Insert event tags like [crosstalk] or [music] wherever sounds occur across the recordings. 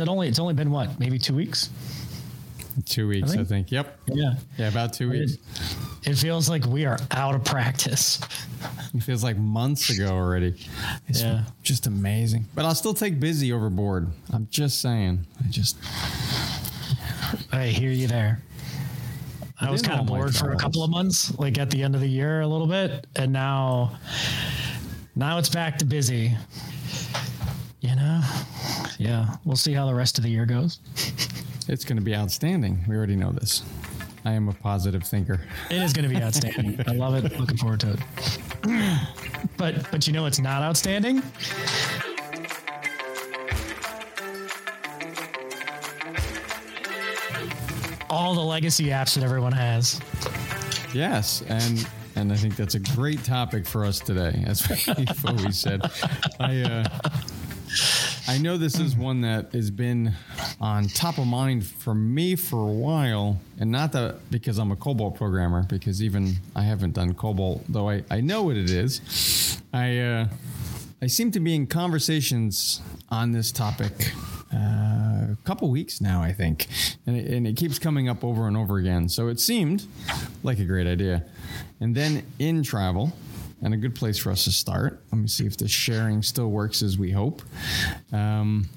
It only? It's only been what? Maybe two weeks. Two weeks, I think. I think- Yep. Yeah. Yeah, about two weeks. it feels like we are out of practice. It feels like months ago already. It's Yeah. just amazing. But I'll still take busy over bored. I'm just saying. I just I hear you there. I was kind of bored for a couple of months, like at the end of the year, a little bit, and now, now it's back to busy. You know, yeah. We'll see how the rest of the year goes. [laughs] it's going to be outstanding. We already know this. I am a positive thinker. It is going to be [laughs] outstanding. I love it. Looking forward to it. [clears throat] But but you know it's not outstanding? All the legacy apps that everyone has. Yes, and and I think that's a great topic for us today, as we've [laughs] always said. I uh, I know this is one that has been on top of mind for me for a while, and not that because I'm a COBOL programmer, because even I haven't done COBOL, though I, I know what it is. I uh, I seem to be in conversations on this topic uh, a couple weeks now, I think, and it, and it keeps coming up over and over again. So it seemed like a great idea. And then in travel, and a good place for us to start. Let me see if the sharing still works as we hope. Um,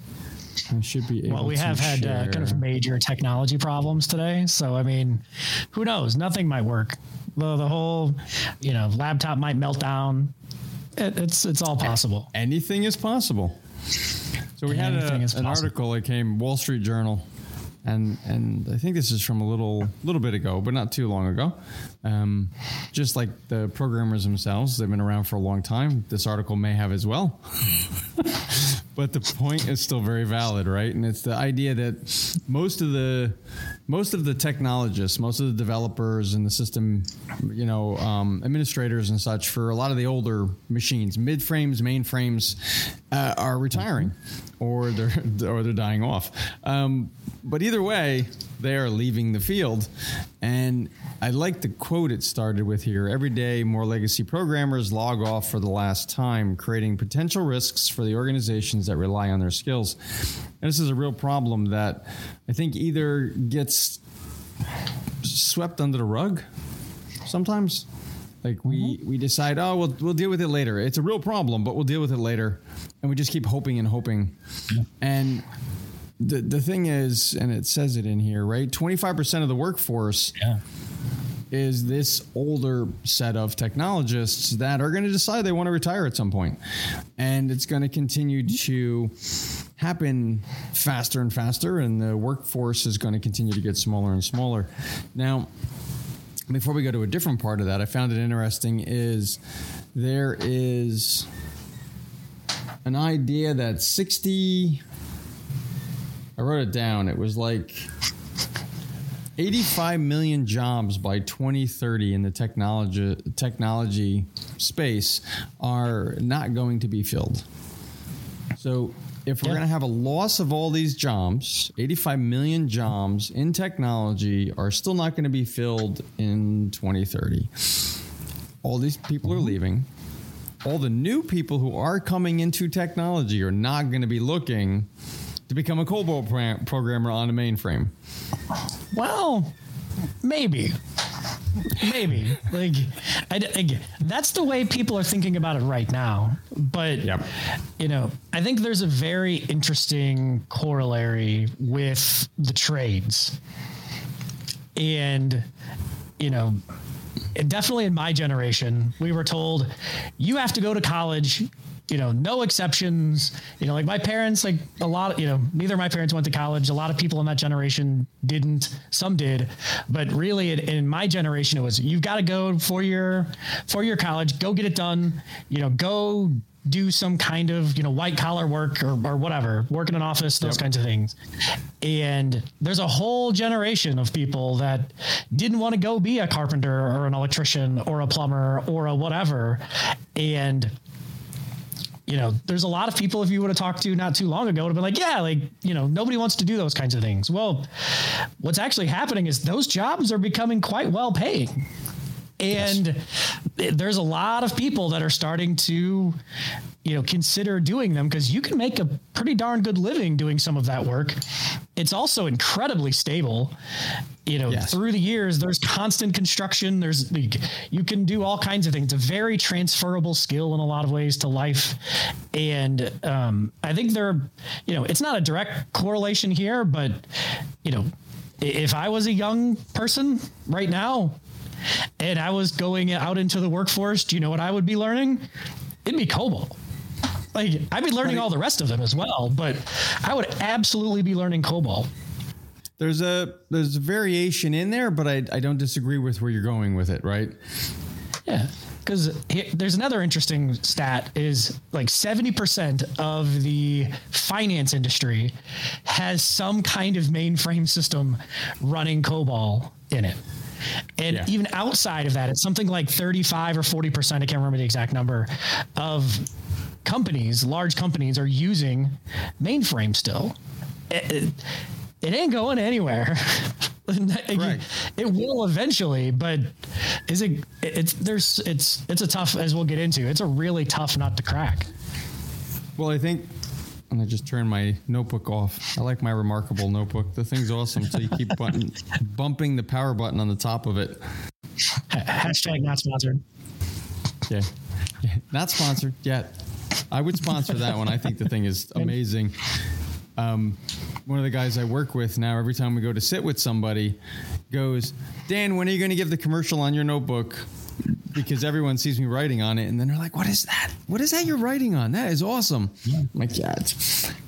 I should be able. Well, we have had uh, kind of major technology problems today. So, I mean, who knows? Nothing might work. The, the whole, you know, laptop might melt down. It, it's it's all possible. anything is possible. So we had a, an article that came Wall Street Journal, and and I think this is from a little little bit ago, but not too long ago. Um, just like the programmers themselves, they've been around for a long time. This article may have as well. [laughs] but the point is still very valid, right? And it's the idea that most of the most of the technologists, most of the developers and the system, you know, um, administrators and such for a lot of the older machines, mid frames, mainframes, uh, are retiring, or they're [laughs] or they're dying off. Um, but either way, they are leaving the field, and I like the quote it started with here. Every day, more legacy programmers log off for the last time, creating potential risks for the organizations that rely on their skills. And this is a real problem that I think either gets swept under the rug sometimes. Like we, mm-hmm. we decide, oh, we'll, we'll deal with it later. It's a real problem, but we'll deal with it later. And we just keep hoping and hoping. And the, the thing is, and it says it in here, right? 25% of the workforce Yeah. Is this older set of technologists that are going to decide they want to retire at some point. And it's going to continue to happen faster and faster, and the workforce is going to continue to get smaller and smaller. Now, before we go to a different part of that, I found it interesting is there is an idea that 60 I wrote it down. It was like 85 million jobs by 2030 in the technology technology space are not going to be filled. So if we're Yeah. going to have a loss of all these jobs, 85 million jobs in technology are still not going to be filled in 2030. All these people are mm-hmm. leaving. All the new people who are coming into technology are not going to be looking to become a COBOL pro- programmer on a mainframe. Well, maybe. Maybe. Like, I, I- that's the way people are thinking about it right now. But, Yep. you know, I think there's a very interesting corollary with the trades. And, you know, definitely in my generation, we were told you have to go to college. You know, no exceptions. You know, like my parents, like a lot of, you know, neither of my parents went to college. A lot of people in that generation didn't. Some did, but really, in, in my generation, it was you've got to go for your for your college, go get it done. You know, go do some kind of you know white collar work or, or whatever work in an office those Yep. kinds of things and there's a whole generation of people that didn't want to go be a carpenter or an electrician or a plumber or a whatever and you know, there's a lot of people if you would have talked to not too long ago would have been like, yeah, like, you know, nobody wants to do those kinds of things. Well, what's actually happening is those jobs are becoming quite well paying. And there's a lot of people that are starting to you know consider doing them because you can make a pretty darn good living doing some of that work it's also incredibly stable you know yes. through the years there's constant construction there's you can do all kinds of things it's a very transferable skill in a lot of ways to life and um, i think there you know it's not a direct correlation here but you know if i was a young person right now and I was going out into the workforce, do you know what I would be learning? It'd be COBOL. Like I'd be learning all the rest of them as well, but I would absolutely be learning COBOL. There's a there's a variation in there, but I I don't disagree with where you're going with it, right? Yeah because there's another interesting stat is like 70% of the finance industry has some kind of mainframe system running COBOL in it. And yeah. even outside of that, it's something like 35 or 40%, I can't remember the exact number, of companies, large companies, are using mainframe still. It, it, it ain't going anywhere. [laughs] it, it will eventually, but is it? It's there's it's it's a tough as we'll get into. It's a really tough nut to crack. Well, I think and I just turned my notebook off. I like my remarkable notebook. The thing's awesome. So you keep button, [laughs] bumping the power button on the top of it. Hashtag not sponsored. Yeah. yeah. Not sponsored yet. I would sponsor that one. I think the thing is [laughs] amazing. Um, one of the guys I work with now, every time we go to sit with somebody, goes, Dan, when are you going to give the commercial on your notebook? because everyone sees me writing on it, and then they're like, "What is that? What is that you're writing on? That is awesome!" I'm like, yeah,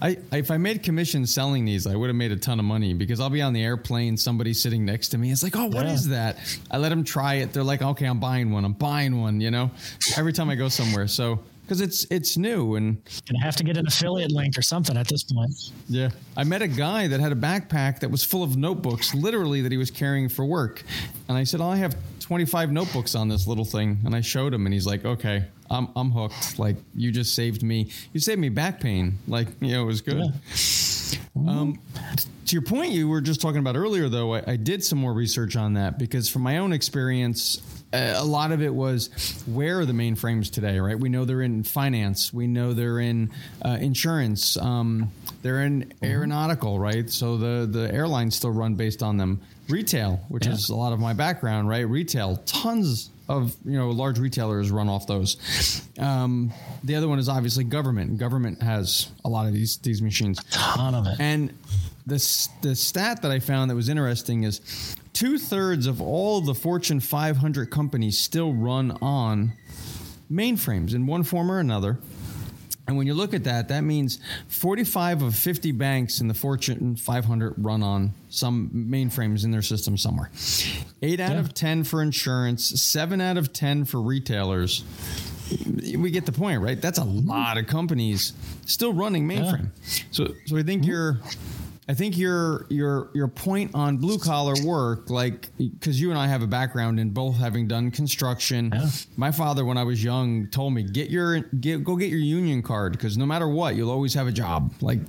I, if I made commissions selling these, I would have made a ton of money because I'll be on the airplane, somebody's sitting next to me. It's like, "Oh, what yeah. is that?" I let them try it. They're like, "Okay, I'm buying one. I'm buying one." You know, every time I go somewhere, so because it's it's new and gonna have to get an affiliate link or something at this point. Yeah, I met a guy that had a backpack that was full of notebooks, literally that he was carrying for work, and I said, "Oh, I have 25 notebooks on this little thing," and I showed him, and he's like, "Okay, I'm I'm hooked. Like you just saved me. You saved me back pain. Like you know, it was good." Yeah. Um, to your point, you were just talking about earlier, though, I, I did some more research on that because from my own experience, a lot of it was where are the mainframes today, right? We know they're in finance, we know they're in uh, insurance, um, they're in mm-hmm. aeronautical, right? So the the airlines still run based on them. Retail, which yeah. is a lot of my background, right? Retail, tons of you know large retailers run off those. Um, the other one is obviously government. Government has a lot of these these machines, a ton of it, and the the stat that I found that was interesting is two thirds of all the Fortune 500 companies still run on mainframes in one form or another. And when you look at that, that means 45 of 50 banks in the Fortune 500 run on some mainframes in their system somewhere. Eight out yeah. of 10 for insurance, seven out of 10 for retailers. We get the point, right? That's a mm-hmm. lot of companies still running mainframe. Yeah. So, so I think mm-hmm. you're I think your your your point on blue collar work, like because you and I have a background in both having done construction. Yeah. My father, when I was young, told me get your get go get your union card because no matter what, you'll always have a job. Like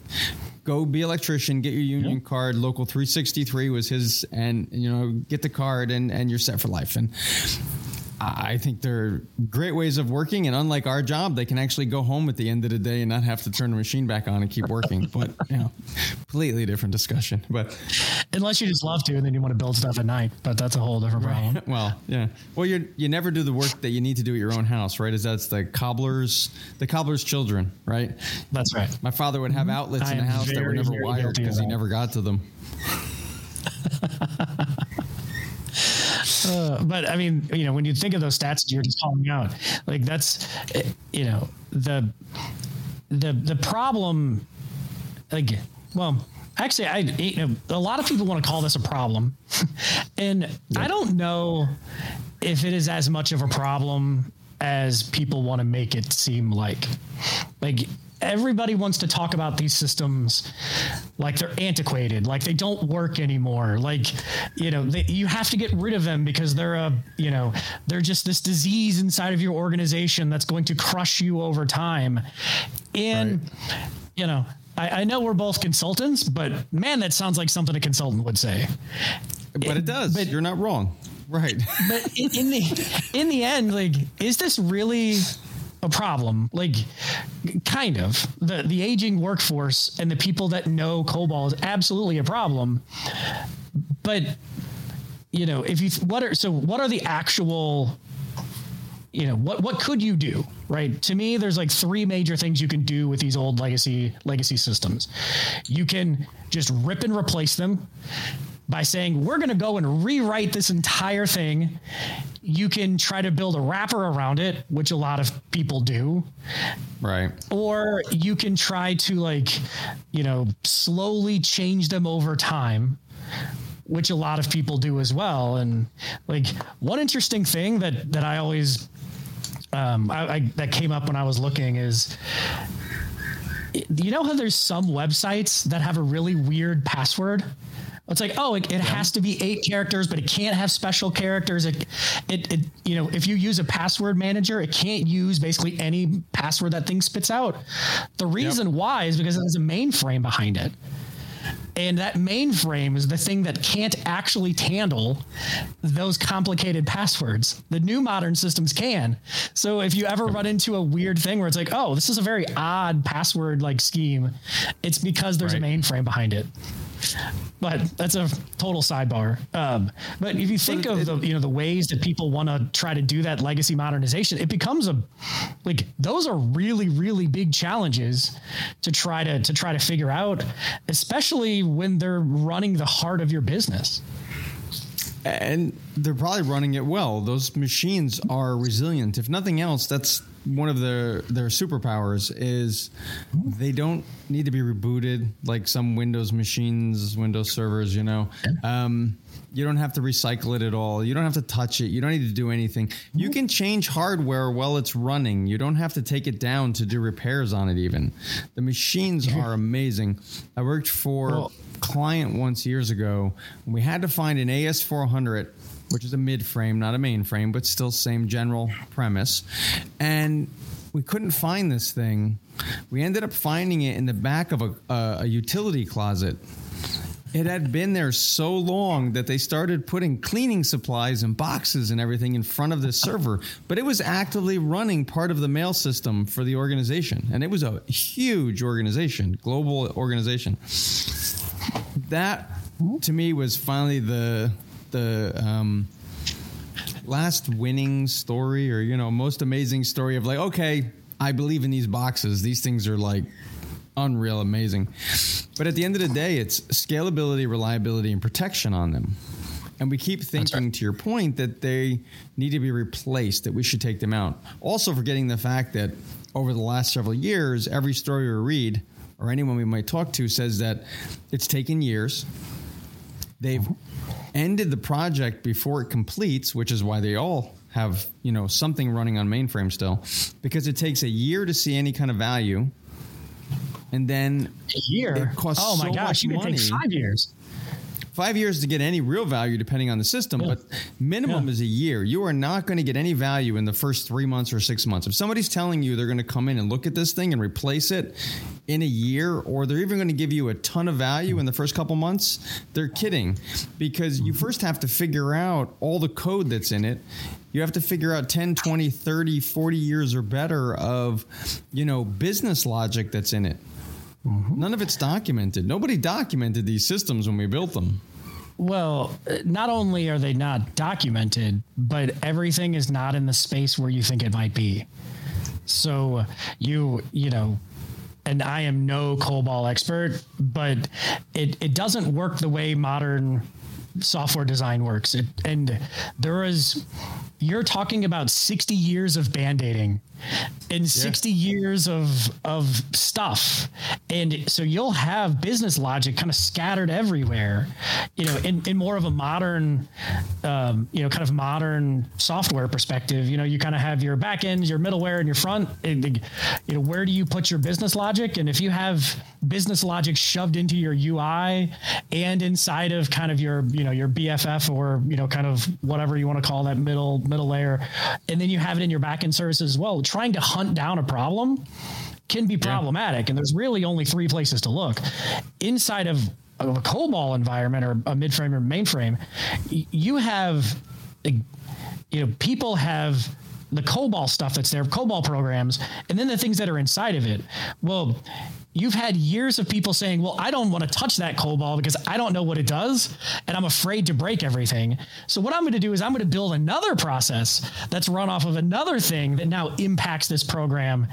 go be electrician, get your union yeah. card. Local 363 was his, and you know get the card, and and you're set for life. And I think they're great ways of working, and unlike our job, they can actually go home at the end of the day and not have to turn the machine back on and keep working. but you know, completely different discussion. But unless you just love to, and then you want to build stuff at night, but that's a whole different problem. Right. Well, yeah. Well, you you never do the work that you need to do at your own house, right? Is that's the cobbler's the cobbler's children, right? That's right. My father would have mm-hmm. outlets I in the house very, that were never wired because he never got to them. [laughs] Uh, but I mean, you know, when you think of those stats you're just calling out, like that's, you know, the the the problem. Like, well, actually, I you know, a lot of people want to call this a problem, [laughs] and yeah. I don't know if it is as much of a problem as people want to make it seem like. Like everybody wants to talk about these systems like they're antiquated, like they don't work anymore. Like, you know, they, you have to get rid of them because they're a, you know, they're just this disease inside of your organization that's going to crush you over time. And, right. you know, I, I, know we're both consultants, but man, that sounds like something a consultant would say. But it, it does. But you're not wrong. Right. but in, in the in the end, like, is this really a problem? Like, kind of. The the aging workforce and the people that know COBOL is absolutely a problem. But you know, if you what are so what are the actual you know what what could you do right to me there's like three major things you can do with these old legacy legacy systems you can just rip and replace them by saying we're going to go and rewrite this entire thing. You can try to build a wrapper around it which a lot of people do. Right. Or you can try to like you know slowly change them over time which a lot of people do as well. And like one interesting thing that that i always um, I, I, that came up when I was looking is you know how there's some websites that have a really weird password it's like oh it, it yeah. has to be eight characters but it can't have special characters it, it, it you know if you use a password manager it can't use basically any password that thing spits out the reason yep. why is because there's a mainframe behind it and that mainframe is the thing that can't actually handle those complicated passwords. The new modern systems can. So if you ever run into a weird thing where it's like, oh, this is a very odd password like scheme, it's because there's right. a mainframe behind it but that's a total sidebar. Um, but if you think of the you know the ways that people want to try to do that legacy modernization, it becomes a like those are really really big challenges to try to to try to figure out, especially when they're running the heart of your business. And they're probably running it well. Those machines are resilient. If nothing else, that's one of their their superpowers is they don't need to be rebooted like some Windows machines, Windows servers. You know, um, you don't have to recycle it at all. You don't have to touch it. You don't need to do anything. You mm-hmm. can change hardware while it's running. You don't have to take it down to do repairs on it. Even the machines mm-hmm. are amazing. I worked for a client once years ago. We had to find an AS400 which is a mid frame, not a mainframe, but still same general premise. And we couldn't find this thing. We ended up finding it in the back of a, a, a utility closet. It had been there so long that they started putting cleaning supplies and boxes and everything in front of the server, but it was actively running part of the mail system for the organization. And it was a huge organization, global organization. That to me was finally the the um, last winning story or you know most amazing story of like okay i believe in these boxes these things are like unreal amazing. But at the end of the day it's scalability reliability and protection on them. And we keep thinking right. to your point that they need to be replaced that we should take them out. Also forgetting the fact that over the last several years every story we read or anyone we might talk to says that it's taken years. They've ended the project before it completes, which is why they all have you know something running on mainframe still, because it takes a year to see any kind of value, and then a year. It costs oh my so gosh, you take five years five years to get any real value depending on the system, yeah. but minimum yeah. is a year. You are not going to get any value in the first three months or six months. If somebody's telling you they're going to come in and look at this thing and replace it in a year, or they're even going to give you a ton of value in the first couple months, they're kidding because you first have to figure out all the code that's in it you have to figure out 10 20 30 40 years or better of you know business logic that's in it Mm-hmm. None of it's documented. Nobody documented these systems when we built them. Well, not only are they not documented, but everything is not in the space where you think it might be. So you, you know, and I am no COBOL expert, but it, it doesn't work the way modern software design works. It, and there is, you're talking about 60 years of band-aiding and yeah. 60 years of of stuff. And so you'll have business logic kind of scattered everywhere you know in, in more of a modern um, you know kind of modern software perspective. You know you kind of have your back end your middleware and your front and, you know where do you put your business logic? And if you have business logic shoved into your ui and inside of kind of your you know your bff or you know kind of whatever you want to call that middle middle layer and then you have it in your backend services as well trying to hunt down a problem can be problematic. Yeah. And there's really only three places to look inside of, of a COBOL environment or a midframe or mainframe. You have you know, people have the COBOL stuff that's there, COBOL programs, and then the things that are inside of it. Well, you've had years of people saying, well, I don't want to touch that COBOL because I don't know what it does and I'm afraid to break everything. So what I'm going to do is I'm going to build another process that's run off of another thing that now impacts this program.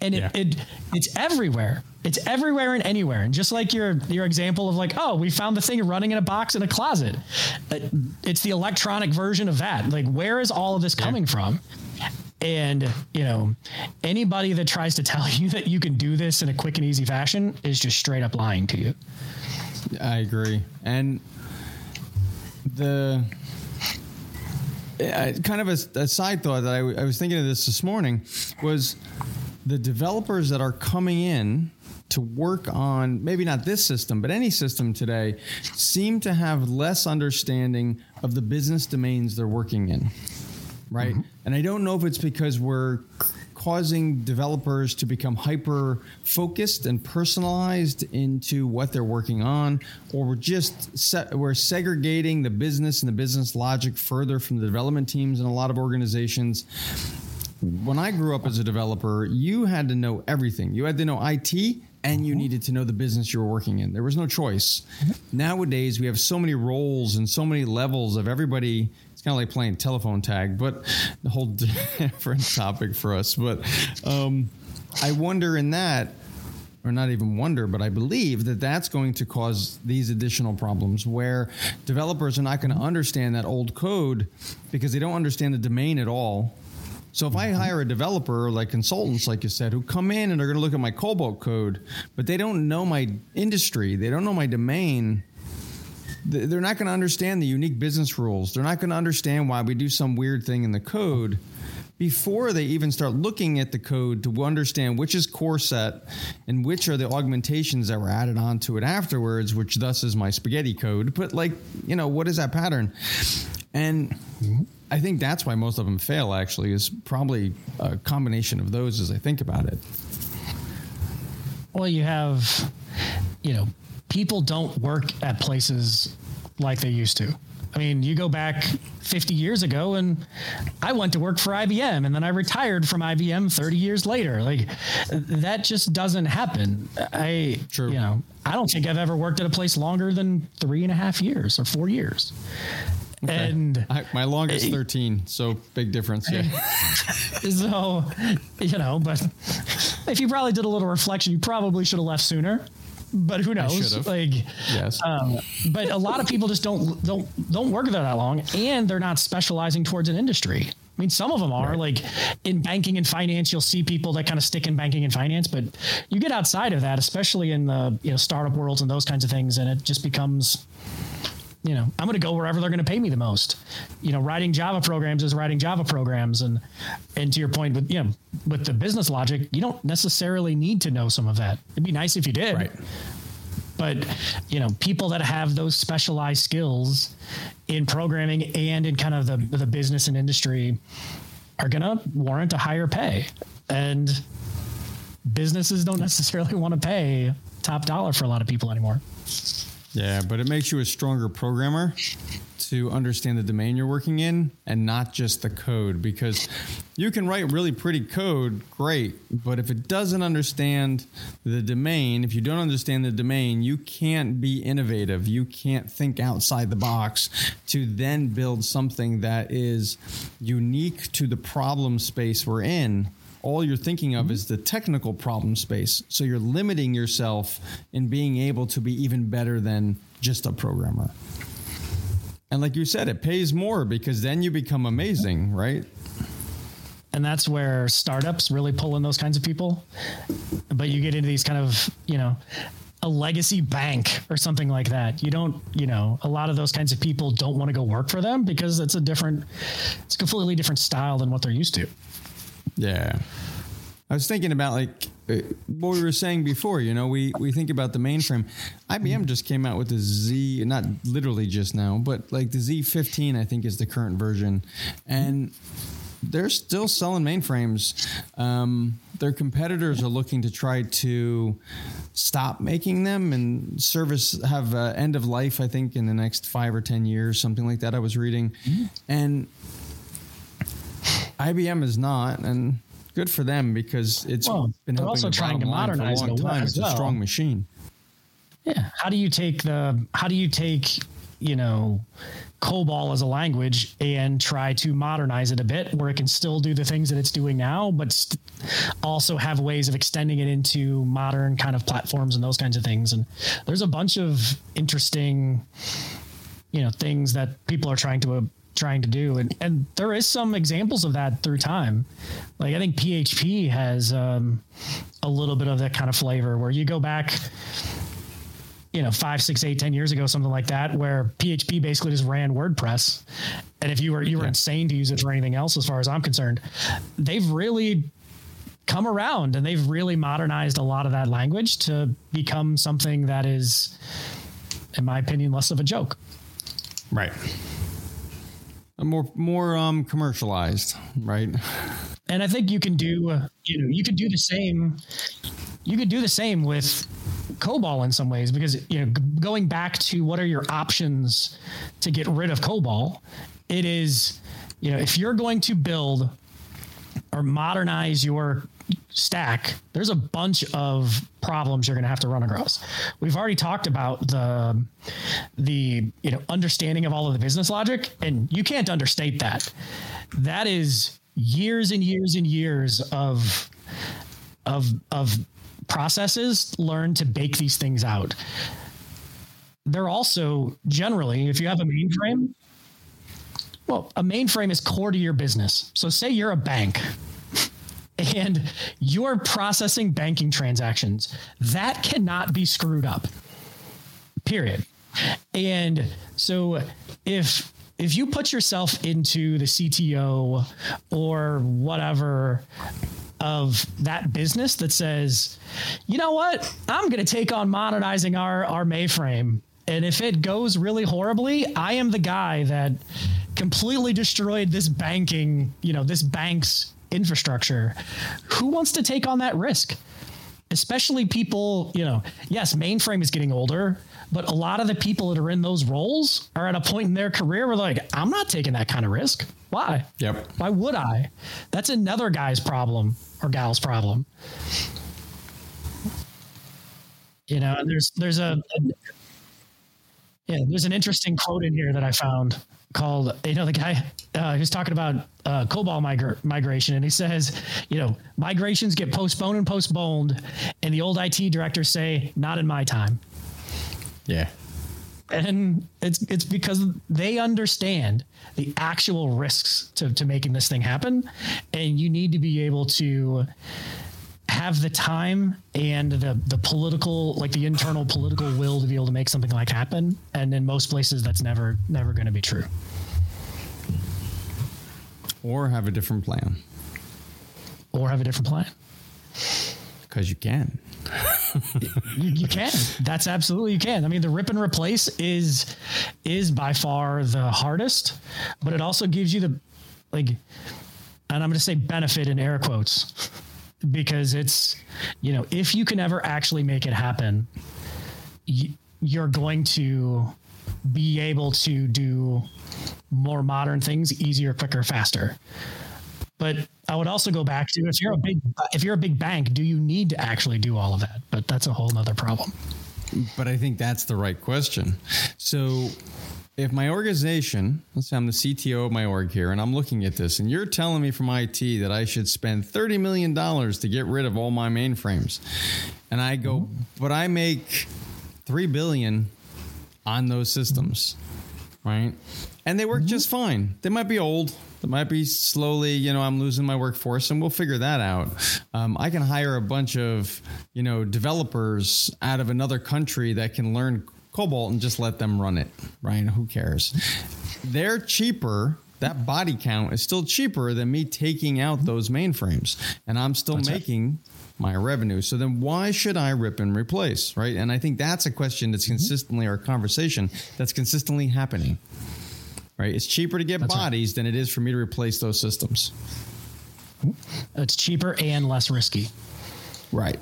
And it, yeah. it it's everywhere. It's everywhere and anywhere. And just like your your example of like, oh, we found the thing running in a box in a closet. Uh, it's the electronic version of that. Like, where is all of this coming yeah. from? And, you know, anybody that tries to tell [laughs] you that you can do this in a quick and easy fashion is just straight up lying to you. I agree. And the uh, kind of a, a, side thought that I, w- I was thinking of this this morning was the developers that are coming in to work on maybe not this system, but any system today seem to have less understanding of the business domains they're working in right? Mm-hmm. And I don't know if it's because we're causing developers to become hyper focused and personalized into what they're working on, or we're just se- we're segregating the business and the business logic further from the development teams in a lot of organizations. When I grew up as a developer, you had to know everything. You had to know IT and you mm-hmm. needed to know the business you were working in. There was no choice. Mm-hmm. Nowadays, we have so many roles and so many levels of everybody kind of like playing telephone tag, but a whole [laughs] different topic for us. But um, I wonder in that, or not even wonder, but I believe that that's going to cause these additional problems where developers are not going to understand that old code because they don't understand the domain at all. So if I mm-hmm. hire a developer, like consultants, like you said, who come in and are going to look at my COBOL code, but they don't know my industry, they don't know my domain, they're not going to understand the unique business rules. They're not going to understand why we do some weird thing in the code before they even start looking at the code to understand which is core set and which are the augmentations that were added onto it afterwards, which thus is my spaghetti code. But like, you know, what is that pattern? And I think that's why most of them fail actually is probably a combination of those as I think about it. Well, you have, you know, people don't work at places like they used to. I mean, you go back 50 years ago and I went to work for IBM and then I retired from IBM 30 years later. Like that just doesn't happen. I, True. you know, I don't think I've ever worked at a place longer than three and a half years or four years. Okay. And I, my longest 13, so big difference. Yeah. [laughs] so, you know, but if you probably did a little reflection, you probably should have left sooner but who knows? Like, yes. Um, but a lot of people just don't don't don't work there that long, and they're not specializing towards an industry. I mean, some of them are right. like in banking and finance. You'll see people that kind of stick in banking and finance, but you get outside of that, especially in the you know startup worlds and those kinds of things, and it just becomes you know, I'm going to go wherever they're going to pay me the most. You know, writing Java programs is writing Java programs, and and to your point with you know with the business logic, you don't necessarily need to know some of that. It'd be nice if you did, right? But you know, people that have those specialized skills in programming and in kind of the the business and industry are going to warrant a higher pay, and businesses don't [laughs] necessarily want to pay top dollar for a lot of people anymore. Yeah, but it makes you a stronger programmer to understand the domain you're working in and not just the code because you can write really pretty code, great, but if it doesn't understand the domain, if you don't understand the domain, you can't be innovative. You can't think outside the box to then build something that is unique to the problem space we're in all you're thinking of mm-hmm. is the technical problem space. So you're limiting yourself in being able to be even better than just a programmer. And like you said, it pays more because then you become amazing, right? And that's where startups really pull in those kinds of people. But you get into these kind of, you know, a legacy bank or something like that. You don't, you know, a lot of those kinds of people don't want to go work for them because it's a different, it's a completely different style than what they're used to. Yeah. I was thinking about like uh, what we were saying before. You know, we we think about the mainframe. IBM just came out with the Z, not literally just now, but like the Z15, I think is the current version, and they're still selling mainframes. Um, their competitors are looking to try to stop making them and service have uh, end of life. I think in the next five or ten years, something like that. I was reading, mm-hmm. and IBM is not, and good for them because it's well, been helping also the trying to modernize for a long time. It's well. a strong machine. Yeah. How do you take the? How do you take you know COBOL as a language and try to modernize it a bit where it can still do the things that it's doing now, but st- also have ways of extending it into modern kind of platforms and those kinds of things. And there's a bunch of interesting, you know, things that people are trying to uh, trying to do, and and there is some examples of that through time. Like I think PHP has um, a little bit of that kind of flavor where you go back you know five six eight ten years ago something like that where php basically just ran wordpress and if you were you were yeah. insane to use it for anything else as far as i'm concerned they've really come around and they've really modernized a lot of that language to become something that is in my opinion less of a joke right more more um commercialized right? [laughs] And i think you can do uh, you know you could do the same you could do the same with COBOL in some ways because you know g- going back to what are your options to get rid of COBOL, it is you know if you're going to build or modernize your stack, there's a bunch of problems you're going to have to run across. We've already talked about the the you know understanding of all of the business logic, and you can't understate that. That is years and years and years of of of processes learn to bake these things out. They're also generally, if you have a mainframe, well, a mainframe is core to your business. So, say you're a bank and you're processing banking transactions, that cannot be screwed up. Period. And so, if if you put yourself into the CTO or whatever of that business that says, you know what, I'm going to take on modernizing our our mainframe, and if it goes really horribly, I am the guy that completely destroyed this banking, you know, this bank's infrastructure. Who wants to take on that risk? Especially people, you know, yes, mainframe is getting older, but a lot of the people that are in those roles are at a point in their career where like, I'm not taking that kind of risk. Why? Yep. Why would I? That's another guy's problem or gal's problem. You know, and there's there's a, a yeah, there's an interesting quote in here that I found called you know the guy uh, who's talking about uh, COBOL migra- migration. And he says you know migrations get postponed and postponed. And the old IT directors say not in my time. Yeah. And it's it's because they understand the actual risks to, to making this thing happen. And you need to be able to have the time and the the political like the internal political will to be able to make something like happen. And in most places that's never never going to be true. Or have a different plan. Or have a different plan. Because you can. You, you, can. That's absolutely you can. I mean, the rip and replace is is by far the hardest, but it also gives you the like, and I'm going to say benefit in air quotes because it's you know if you can ever actually make it happen, you, you're going to be able to do more modern things easier, quicker, faster. But I would also go back to if you're a big if you're a big bank, do you need to actually do all of that? But that's a whole nother problem. But I think that's the right question. So if my organization, let's say I'm the CTO of my org here, and I'm looking at this, and you're telling me from IT that I should spend $30 million to get rid of all my mainframes. And I go, mm-hmm. but I make 3 billion on those systems, right? And they work mm-hmm. just fine. They might be old, that might be slowly, you know, I'm losing my workforce and we'll figure that out. Um, I can hire a bunch of, you know, developers out of another country that can learn COBOL and just let them run it, Ryan. Who cares? They're cheaper that body count is still cheaper than me taking out those mainframes and i'm still that's making right. my revenue so then why should i rip and replace right and i think that's a question that's mm-hmm. consistently our conversation that's consistently happening right? It's cheaper to get That's right. bodies than it is for me to replace those systems. It's cheaper and less risky. Right.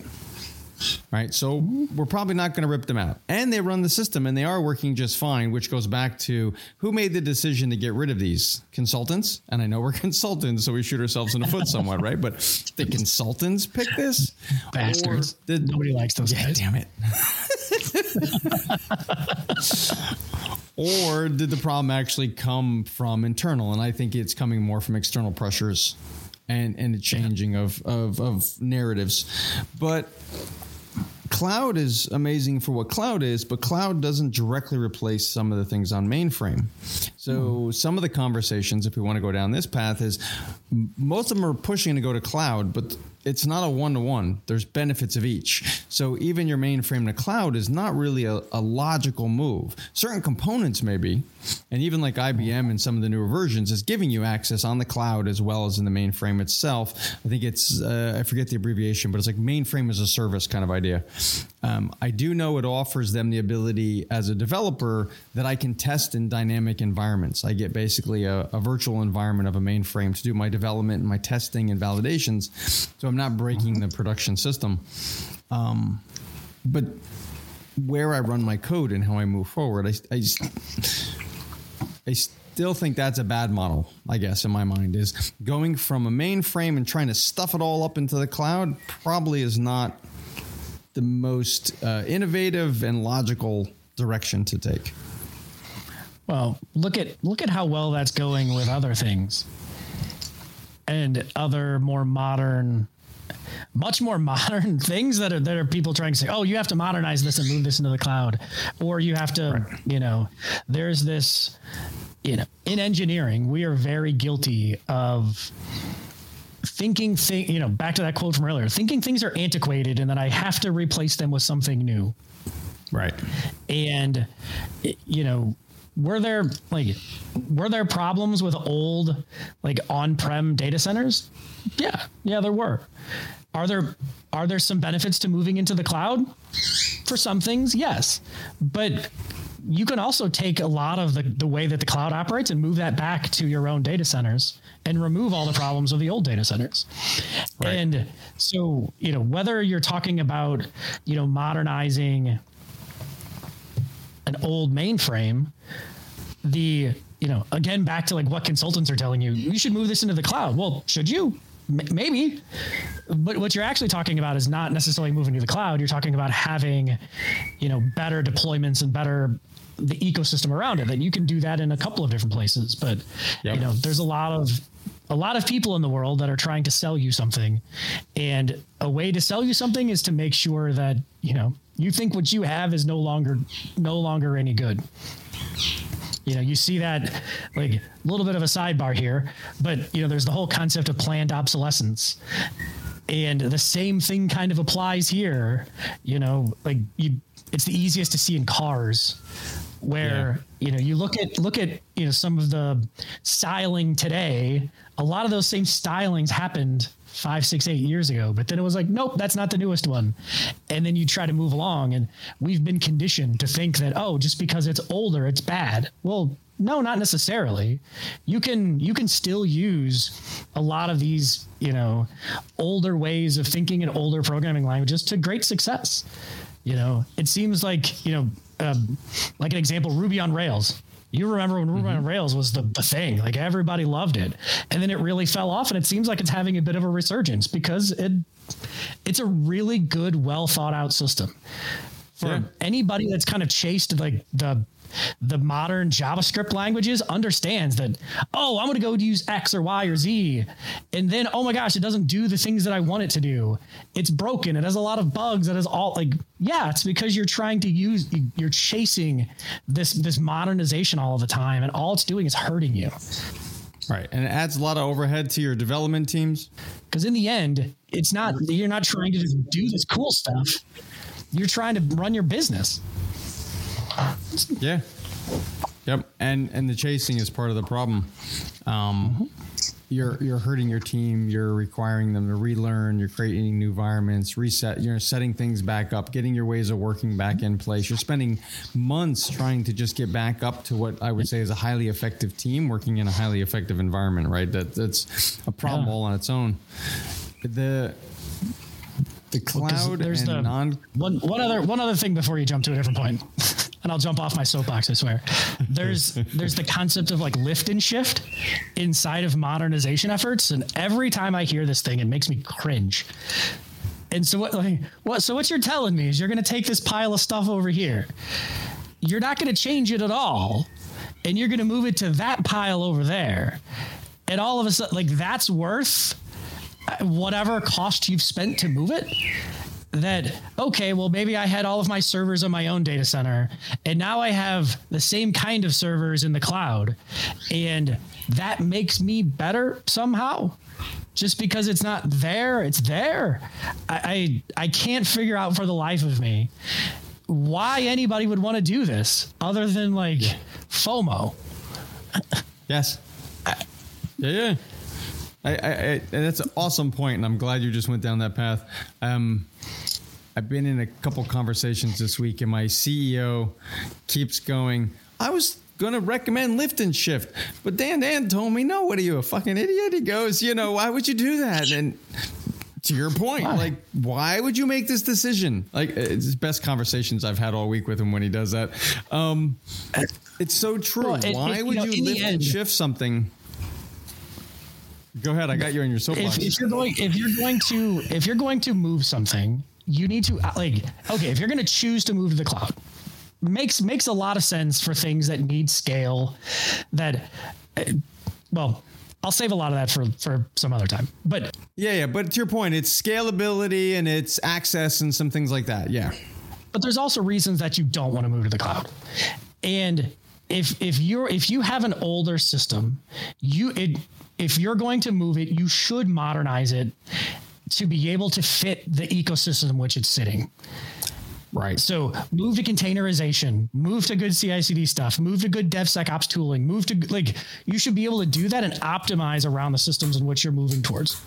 Right. So we're probably not going to rip them out. And they run the system and they are working just fine, which goes back to who made the decision to get rid of these consultants? And I know we're [laughs] consultants, so we shoot ourselves in the foot somewhat, right? But the consultants pick this? Bastards. Did, Nobody likes those yeah, guys. damn it. [laughs] or did the problem actually come from internal? And I think it's coming more from external pressures and and the changing of, of of narratives. But cloud is amazing for what cloud is, but cloud doesn't directly replace some of the things on mainframe. So hmm. some of the conversations, if we want to go down this path, is most of them are pushing to go to cloud, but it's not a one to one. There's benefits of each. So even your mainframe to cloud is not really a, a logical move. Certain components maybe, and even like IBM and some of the newer versions is giving you access on the cloud as well as in the mainframe itself. I think it's uh, I forget the abbreviation, but it's like mainframe as a service kind of idea. Um, I do know it offers them the ability as a developer that I can test in dynamic environments. I get basically a, a virtual environment of a mainframe to do my development and my testing and validations. So I'm not breaking the production system. Um, but where I run my code and how I move forward, I, I, I still think that's a bad model, I guess, in my mind, is going from a mainframe and trying to stuff it all up into the cloud probably is not the most uh, innovative and logical direction to take. Well, look at look at how well that's going with other things. And other more modern much more modern [laughs] things that are that are people trying to say, "Oh, you have to modernize this and move this into the cloud." Or you have to, you know, there's this you know, in engineering, we are very guilty of thinking thing, you know, back to that quote from earlier, thinking things are antiquated and that I have to replace them with something new Right. and you know were there like were there problems with old like on-prem data centers? Yeah. Yeah there were. Are there are there some benefits to moving into the cloud? For some things yes. But you can also take a lot of the, the way that the cloud operates and move that back to your own data centers and remove all the problems of the old data centers. Right. and so you know whether you're talking about you know modernizing an old mainframe, the you know again back to like what consultants are telling you, you should move this into the cloud. Well, should you? M- maybe, but what you're actually talking about is not necessarily moving to the cloud. You're talking about having, you know, better deployments and better the ecosystem around it. That you can do that in a couple of different places. But Yep. you know, there's a lot of a lot of people in the world that are trying to sell you something, and a way to sell you something is to make sure that you know you think what you have is no longer no longer any good. You know you see that like a little bit of a sidebar here but you know there's the whole concept of planned obsolescence. And the same thing kind of applies here you know like you it's the easiest to see in cars where you know you look at look at you know some of the styling today a lot of those same stylings happened five six eight years ago but then it was like nope that's not the newest one. And then you try to move along and we've been conditioned to think that oh just because it's older it's bad. Well no not necessarily. You can you can still use a lot of these you know older ways of thinking and older programming languages to great success. You know it seems like you know um, like an example ruby on rails you remember when Ruby on mm-hmm. Rails was the, the thing, like everybody loved it. And then it really fell off and it seems like it's having a bit of a resurgence because it it's a really good, well thought out system. For Yeah. anybody that's kind of chased like the the modern JavaScript languages understands that, oh, I'm going to go use X or Y or Z. And then, oh my gosh, it doesn't do the things that I want it to do. It's broken. It has a lot of bugs. It has all like, yeah, it's because you're trying to use, you're chasing this, this modernization all the time. And all it's doing is hurting you. Right. And it adds a lot of overhead to your development teams. Because in the end, it's not, you're not trying to just do this cool stuff. You're trying to run your business. Yeah. Yep. And and the chasing is part of the problem. Um, you're you're hurting your team. You're requiring them to relearn. You're creating new environments, reset. You're setting things back up, getting your ways of working back in place. You're spending months trying to just get back up to what I would say is a highly effective team working in a highly effective environment. Right? That that's a problem Yeah. all on its own. The the cloud there's and the- non One one other one other thing before you jump to a different point, [laughs] and I'll jump off my soapbox. I swear. There's [laughs] there's the concept of like lift and shift inside of modernization efforts, and every time I hear this thing, it makes me cringe. And so what? Like, what? So what you're telling me is you're going to take this pile of stuff over here. You're not going to change it at all, and you're going to move it to that pile over there, and all of a sudden, like that's worth whatever cost you've spent to move it that okay well maybe i had all of my servers on my own data center and now i have the same kind of servers in the cloud. And that makes me better somehow. Just because it's not there it's there. I i, I can't figure out for the life of me why anybody would want to do this other than like fomo. Yes. Yeah, yeah. I, I, I, and that's an awesome point, and I'm glad you just went down that path. Um, I've been in a couple conversations this week, and my CEO keeps going. I was going to recommend lift and shift, but Dan Dan told me, "No, what are you, a fucking idiot?" He goes, "You know, why would you do that?" And to your point, Why? like, why would you make this decision? Like, it's the best conversations I've had all week with him when he does that. Um, it's so true. Well, it- why it- you would know, you in the lift and shift something? Go ahead. I got you on your soapbox. if, if you're going if you're going to if you're going to move something you need to uh, like okay if you're going to choose to move to the cloud makes makes a lot of sense for things that need scale that uh, well I'll save a lot of that for for some other time but yeah, yeah. But to your point, it's scalability and it's access and some things like that. Yeah. but there's also reasons that you don't want to move to the cloud and if if you're if you have an older system you it if you're going to move it you should modernize it to be able to fit the ecosystem in which it's sitting Right. so move to containerization, move to good CI/CD stuff, move to good DevSecOps tooling, move to like you should be able to do that and optimize around the systems in which you're moving towards.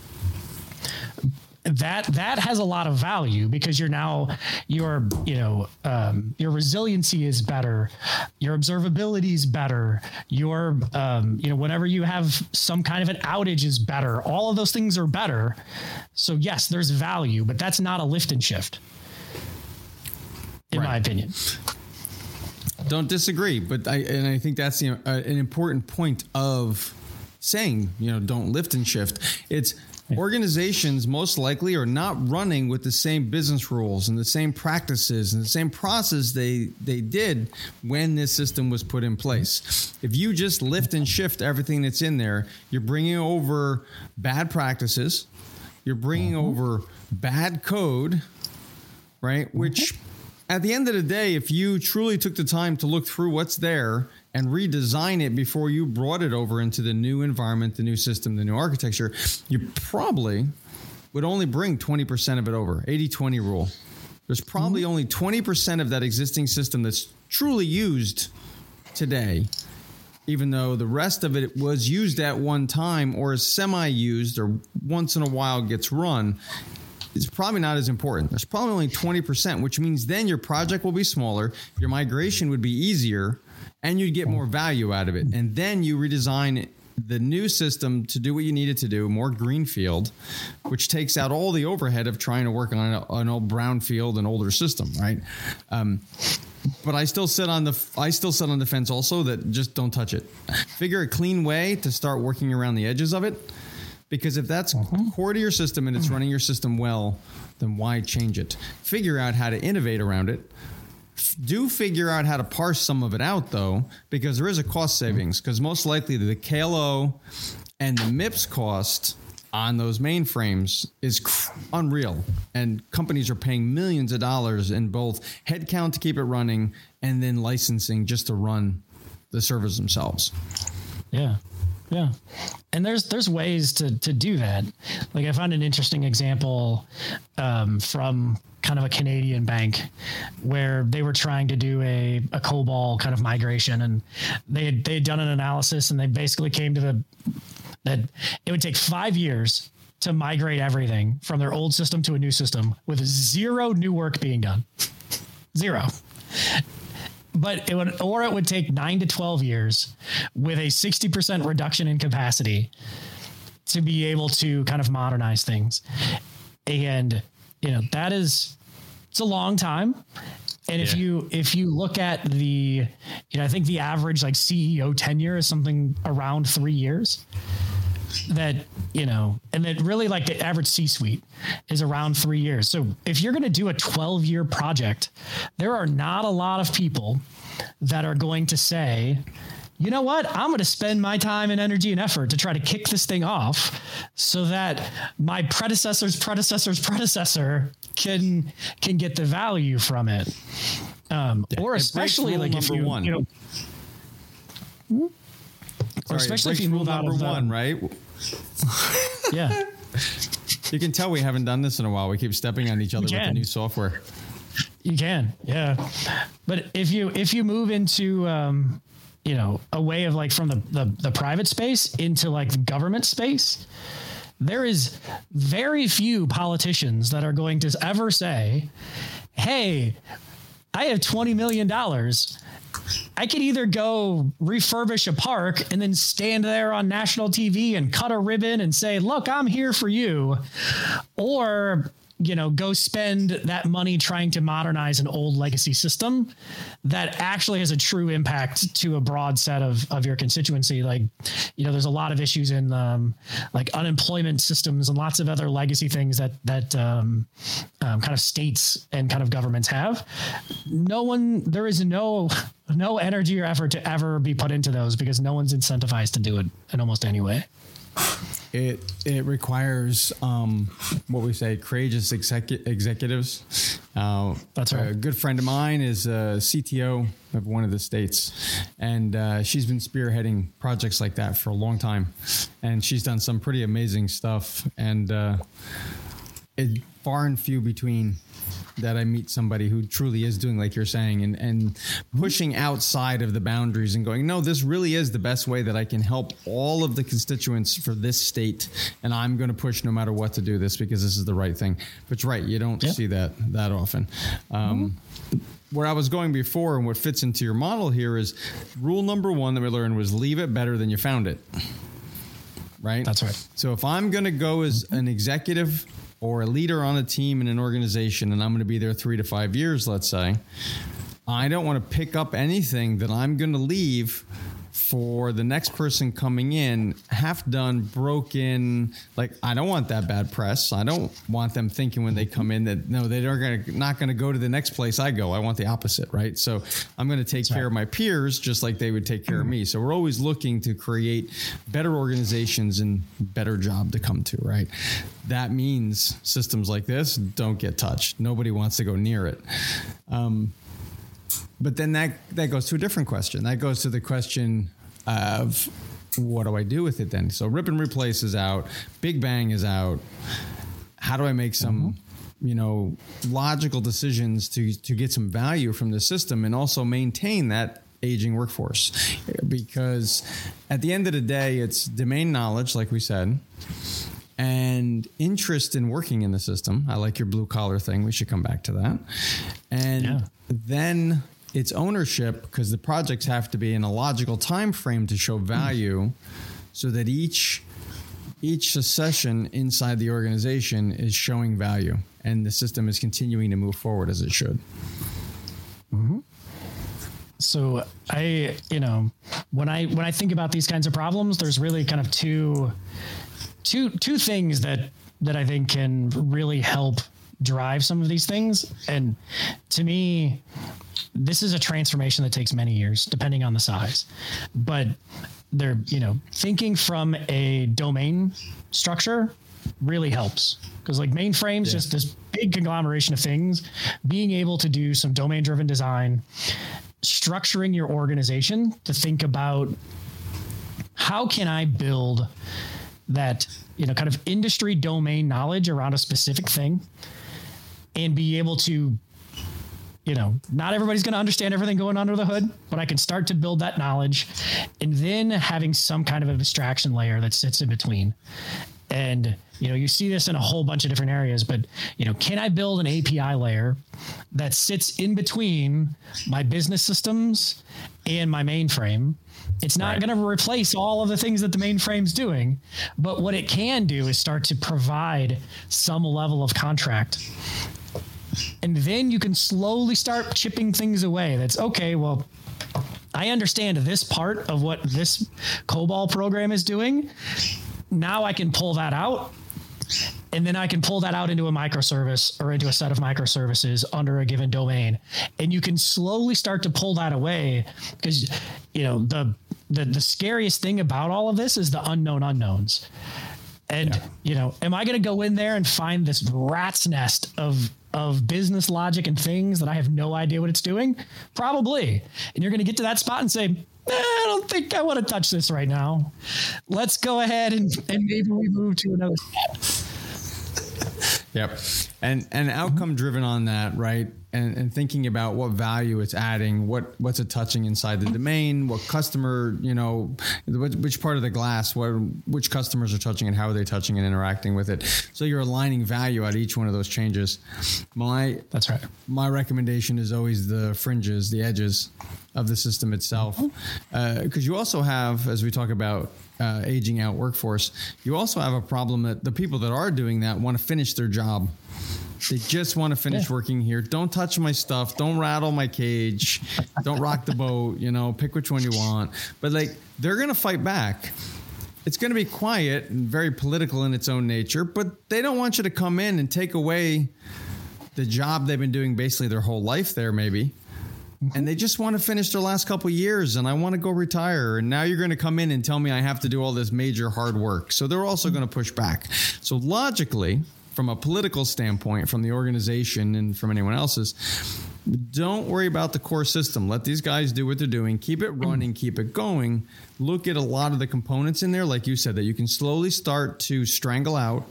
That that has a lot of value because you're now your you know um, your resiliency is better, your observability is better, your um, you know whenever you have some kind of an outage is better. All of those things are better. So yes, there's value, but that's not a lift and shift in my opinion. Don't disagree, but I and I think that's the, uh, an important point of saying you know don't lift and shift. It's [laughs] organizations most likely are not running with the same business rules and the same practices and the same process they they did when this system was put in place. If you just lift and shift everything that's in there, you're bringing over bad practices. You're bringing mm-hmm. over bad code right? Which mm-hmm. at the end of the day, if you truly took the time to look through what's there and redesign it before you brought it over into the new environment, the new system, the new architecture, you probably would only bring 20% of it over 80 20 rule. There's probably mm-hmm. only 20% of that existing system that's truly used today even though the rest of it was used at one time or is semi used or once in a while gets run, it's probably not as important. There's probably only 20%, which means then your project will be smaller, your migration would be easier, and you'd get more mm. value out of it. And then you redesign the new system to do what you needed to do, more greenfield, which takes out all the overhead of trying to work on an, an old brownfield and older system, right? Um, but I still sit on the I still sit on the fence also that just don't touch it. Figure a clean way to start working around the edges of it. Because if that's mm-hmm. core to your system and it's mm. running your system well, then why change it? Figure out how to innovate around it. Do figure out how to parse some of it out though, because there is a cost savings. Because most likely the KLO and the MIPS cost on those mainframes is unreal. And companies are paying millions of dollars in both headcount to keep it running and then licensing just to run the servers themselves. Yeah. Yeah. And there's there's ways to to do that. Like I found an interesting example um, from kind of a Canadian bank where they were trying to do a, a COBOL kind of migration and they had they had done an analysis and they basically came to the that it would take five years to migrate everything from their old system to a new system with zero new work being done. Zero. But it would, or it would take nine to 12 years with a 60% reduction in capacity to be able to kind of modernize things. And, you know, that is, it's a long time. And if you if you look at the, you know, I think the average like CEO tenure is something around three years. That you know, and that really like the average C-suite is around three years. So if you're going to do a 12 year project, there are not a lot of people that are going to say, you know what? I'm going to spend my time and energy and effort to try to kick this thing off so that my predecessor's predecessor's predecessor can can get the value from it. Um, or especially like if you, one. you know, or Sorry, especially if you move out number of the, one, right? yeah. [laughs] You can tell we haven't done this in a while. We keep stepping on each other with the new software. You can, yeah. But if you if you move into um, you know a way of like from the, the the private space into like the government space, there is very few politicians that are going to ever say, "Hey, I have twenty million dollars." I could either go refurbish a park and then stand there on national TV and cut a ribbon and say, "Look, I'm here for you," or you know, go spend that money trying to modernize an old legacy system that actually has a true impact to a broad set of of your constituency. Like, you know, there's a lot of issues in um, like unemployment systems and lots of other legacy things that that um, um, kind of states and kind of governments have. No one, there is no no energy or effort to ever be put into those because no one's incentivized to do it in almost any way. It it requires um, what we say courageous execu- executives. Uh, That's right. A good friend of mine is a CTO of one of the states, and uh, she's been spearheading projects like that for a long time, and she's done some pretty amazing stuff. And uh, it far and few between that I meet somebody who truly is doing like you're saying and and pushing outside of the boundaries and going no this really is the best way that I can help all of the constituents for this state and I'm going to push no matter what to do this because this is the right thing. But you're right you don't Yeah. see that that often. Um, where I was going before and what fits into your model here is rule number one that we learned was leave it better than you found it. Right? That's right. so if I'm going to go as an executive or a leader on a team in an organization and I'm going to be there three to five years, let's say, I don't want to pick up anything that I'm going to leave for the next person coming in half done broken like i don't want that bad press. I don't want them thinking when they come in that no they're gonna, not going to go to the next place i go. I want the opposite right? So i'm going to take care of my peers just like they would take care of me. So we're always looking to create better organizations and better job to come to right? That means systems like this don't get touched. Nobody wants to go near it. Um, but then that that goes to a different question. That goes to the question of what do I do with it then? So rip and replace is out, Big Bang is out. How do I make some mm-hmm. you know logical decisions to to get some value from the system and also maintain that aging workforce? Because at the end of the day, it's domain knowledge, like we said and interest in working in the system. I like your blue collar thing. We should come back to that. And Yeah. then it's ownership because the projects have to be in a logical time frame to show value so that each each succession inside the organization is showing value and the system is continuing to move forward as it should. Mm-hmm. So I, you know, when I when I think about these kinds of problems, there's really kind of two two two things that that I think can really help drive some of these things. And to me, this is a transformation that takes many years, depending on the size. But they're, you know, thinking from a domain structure really helps because like mainframes just this big conglomeration of things being able to do some domain driven design structuring your organization to think about how can I build that you know kind of industry domain knowledge around a specific thing and be able to you know, not everybody's going to understand everything going under the hood, but I can start to build that knowledge and then having some kind of abstraction layer that sits in between. And, you know, you see this in a whole bunch of different areas, but, you know, can I build an API layer that sits in between my business systems and my mainframe? It's not right. going to replace all of the things that the mainframe's doing, but what it can do is start to provide some level of contract and then you can slowly start chipping things away. That's okay. Well, I understand this part of what this COBOL program is doing. Now I can pull that out and then I can pull that out into a microservice or into a set of microservices under a given domain. And you can slowly start to pull that away because you know the the the scariest thing about all of this is the unknown unknowns. And yeah. you know, am I going to go in there and find this rat's nest of of business logic and things that I have no idea what it's doing? Probably. And you're going to get to that spot and say, eh, I don't think I want to touch this right now. Let's go ahead and, and maybe we move to another step. Yep. And and outcome driven on that, right? And, and thinking about what value it's adding, what what's it touching inside the domain, what customer, you know, which part of the glass, what which customers are touching and how are they touching and interacting with it. So you're aligning value at each one of those changes. My that's right. My recommendation is always the fringes, the edges of the system itself, because uh, you also have, as we talk about uh, aging out workforce, you also have a problem that the people that are doing that want to finish their job. They just want to finish yeah. working here. Don't touch my stuff. Don't rattle my cage. Don't rock the boat. You know, pick which one you want. But like, they're going to fight back. It's going to be quiet and very political in its own nature, but they don't want you to come in and take away the job they've been doing basically their whole life there, maybe and they just want to finish their last couple years and I want to go retire and now you're going to come in and tell me I have to do all this major hard work. So they're also going to push back. So logically, from a political standpoint, from the organization and from anyone else's, don't worry about the core system. Let these guys do what they're doing. Keep it running, keep it going. Look at a lot of the components in there, like you said, that you can slowly start to strangle out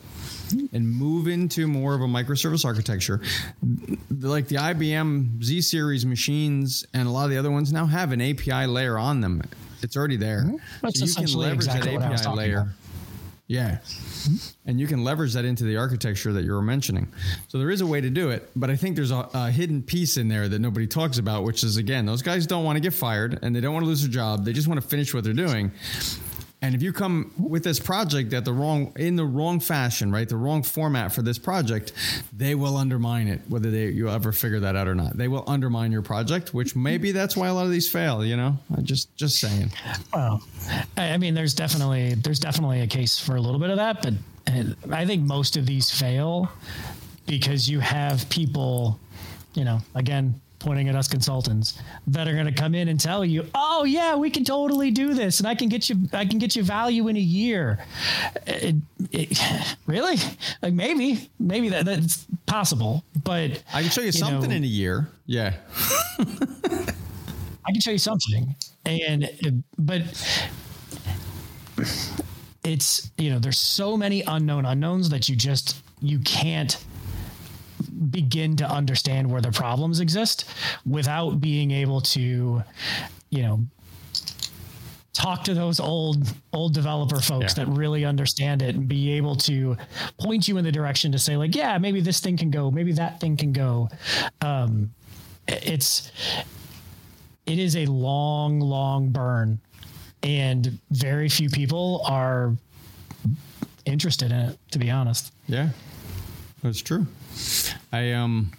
and move into more of a microservice architecture. Like the IBM Z series machines and a lot of the other ones now have an API layer on them. It's already there. Mm-hmm. That's so you can leverage exactly that API layer. About. Yeah. Mm-hmm. And you can leverage that into the architecture that you were mentioning. So there is a way to do it, but I think there's a, a, hidden piece in there that nobody talks about, which is again, those guys don't want to get fired and they don't want to lose their job. They just want to finish what they're doing. And if you come with this project at the wrong in the wrong fashion, right, the wrong format for this project, they will undermine it. Whether they you ever figure that out or not, they will undermine your project. Which maybe that's why a lot of these fail. You know, I just just saying. Well, I mean, there's definitely there's definitely a case for a little bit of that, but I think most of these fail because you have people, you know, again, pointing at us consultants that are going to come in and tell you, "Oh yeah, we can totally do this, and I can get you, I can get you value in a year." It, it, [laughs] really? Like maybe, maybe that that's possible, but I can show you, you something know, in a year. Yeah, [laughs] I can show you something, and but it's you know there's so many unknown unknowns that you just you can't begin to understand where the problems exist without being able to, you know, talk to those old old developer folks yeah. that really understand it and be able to point you in the direction to say like yeah maybe this thing can go maybe that thing can go. Um it's it is a long long burn and very few people are interested in it to be honest. Yeah that's true I um.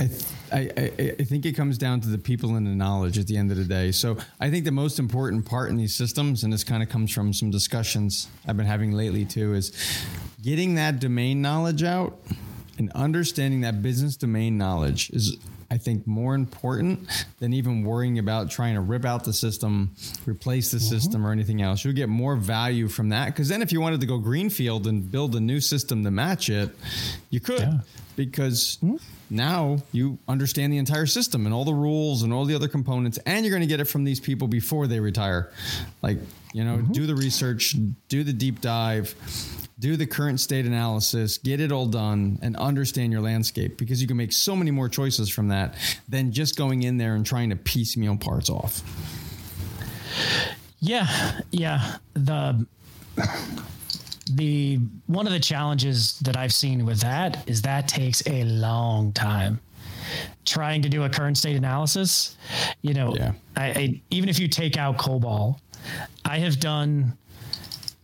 I, I, I, think it comes down to the people and the knowledge at the end of the day. So I think the most important part in these systems, and this kind of comes from some discussions I've been having lately too, is getting that domain knowledge out and understanding that business domain knowledge is I think, more important than even worrying about trying to rip out the system, replace the mm-hmm. system, or anything else. You'll get more value from that. Because then, if you wanted to go greenfield and build a new system to match it, you could. Yeah. Because mm-hmm. now you understand the entire system and all the rules and all the other components, and you're going to get it from these people before they retire. Like, you know, mm-hmm. do the research, do the deep dive do the current state analysis, get it all done, and understand your landscape because you can make so many more choices from that than just going in there and trying to piecemeal parts off. Yeah, yeah. The the one of the challenges that I've seen with that is that takes a long time. Trying to do a current state analysis, you know, Yeah. I, I even if you take out COBOL, I have done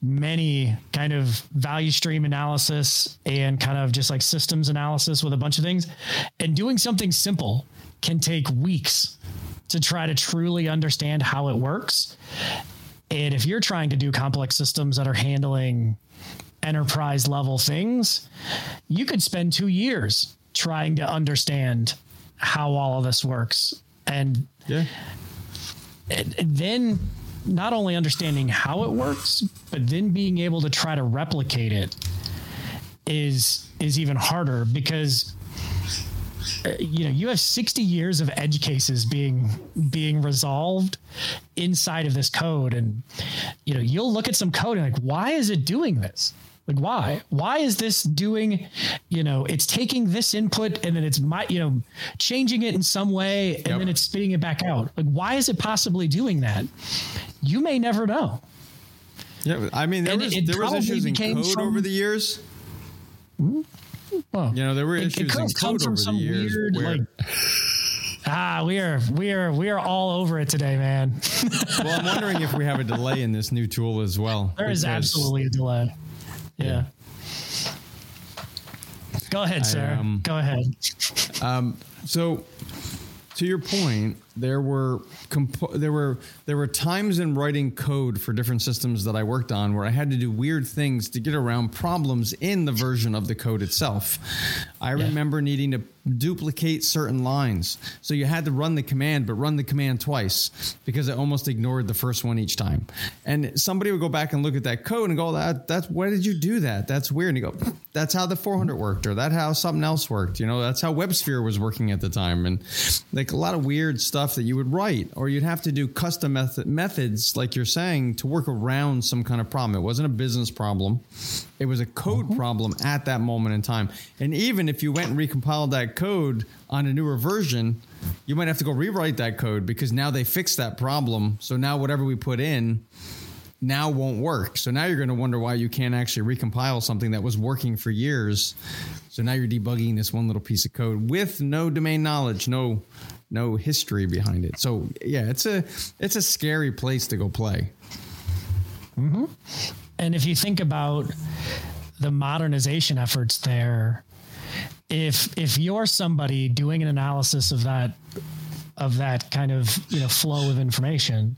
many kind of value stream analysis and kind of just like systems analysis with a bunch of things. And doing something simple can take weeks to try to truly understand how it works. And if you're trying to do complex systems that are handling enterprise level things, you could spend two years trying to understand how all of this works. And Yeah. and then not only understanding how it works, but then being able to try to replicate it is is even harder because uh, you know you have 60 years of edge cases being being resolved inside of this code. And you know you'll look at some code and like why is it doing this? Like why why is this doing you know it's taking this input and then it's my you know changing it in some way and Yep. then it's spitting it back out. Like why is it possibly doing that you may never know Yeah, I mean, there And was it there was issues in code from- over the years. well You know, there were it, it issues could in code from over some the years weird where, like [laughs] ah we are we are we are all over it today man well, I'm wondering if we have a delay in this new tool as well. [laughs] There is absolutely a delay. Yeah. Go ahead, sir. um, Go ahead. So, to your point, there were compo- there were there were times in writing code for different systems that I worked on where I had to do weird things to get around problems in the version of the code itself. I remember needing to duplicate certain lines, so you had to run the command, but run the command twice because it almost ignored the first one each time. And somebody would go back and look at that code and go, "That that's why did you do that? That's weird." And you go, "That's how the 400 worked, or that how something else worked." You know, that's how WebSphere was working at the time, and like a lot of weird stuff that you would write, or you'd have to do custom method, methods, like you're saying, to work around some kind of problem. It wasn't a business problem; it was a code uh-huh. problem at that moment in time. And even if you went and recompiled that code on a newer version, you might have to go rewrite that code because now they fixed that problem. So now whatever we put in now won't work. So now you're going to wonder why you can't actually recompile something that was working for years. So now you're debugging this one little piece of code with no domain knowledge, no no history behind it. So yeah, it's a it's a scary place to go play. Mm-hmm. And if you think about the modernization efforts there, if if you're somebody doing an analysis of that of that kind of you know flow of information,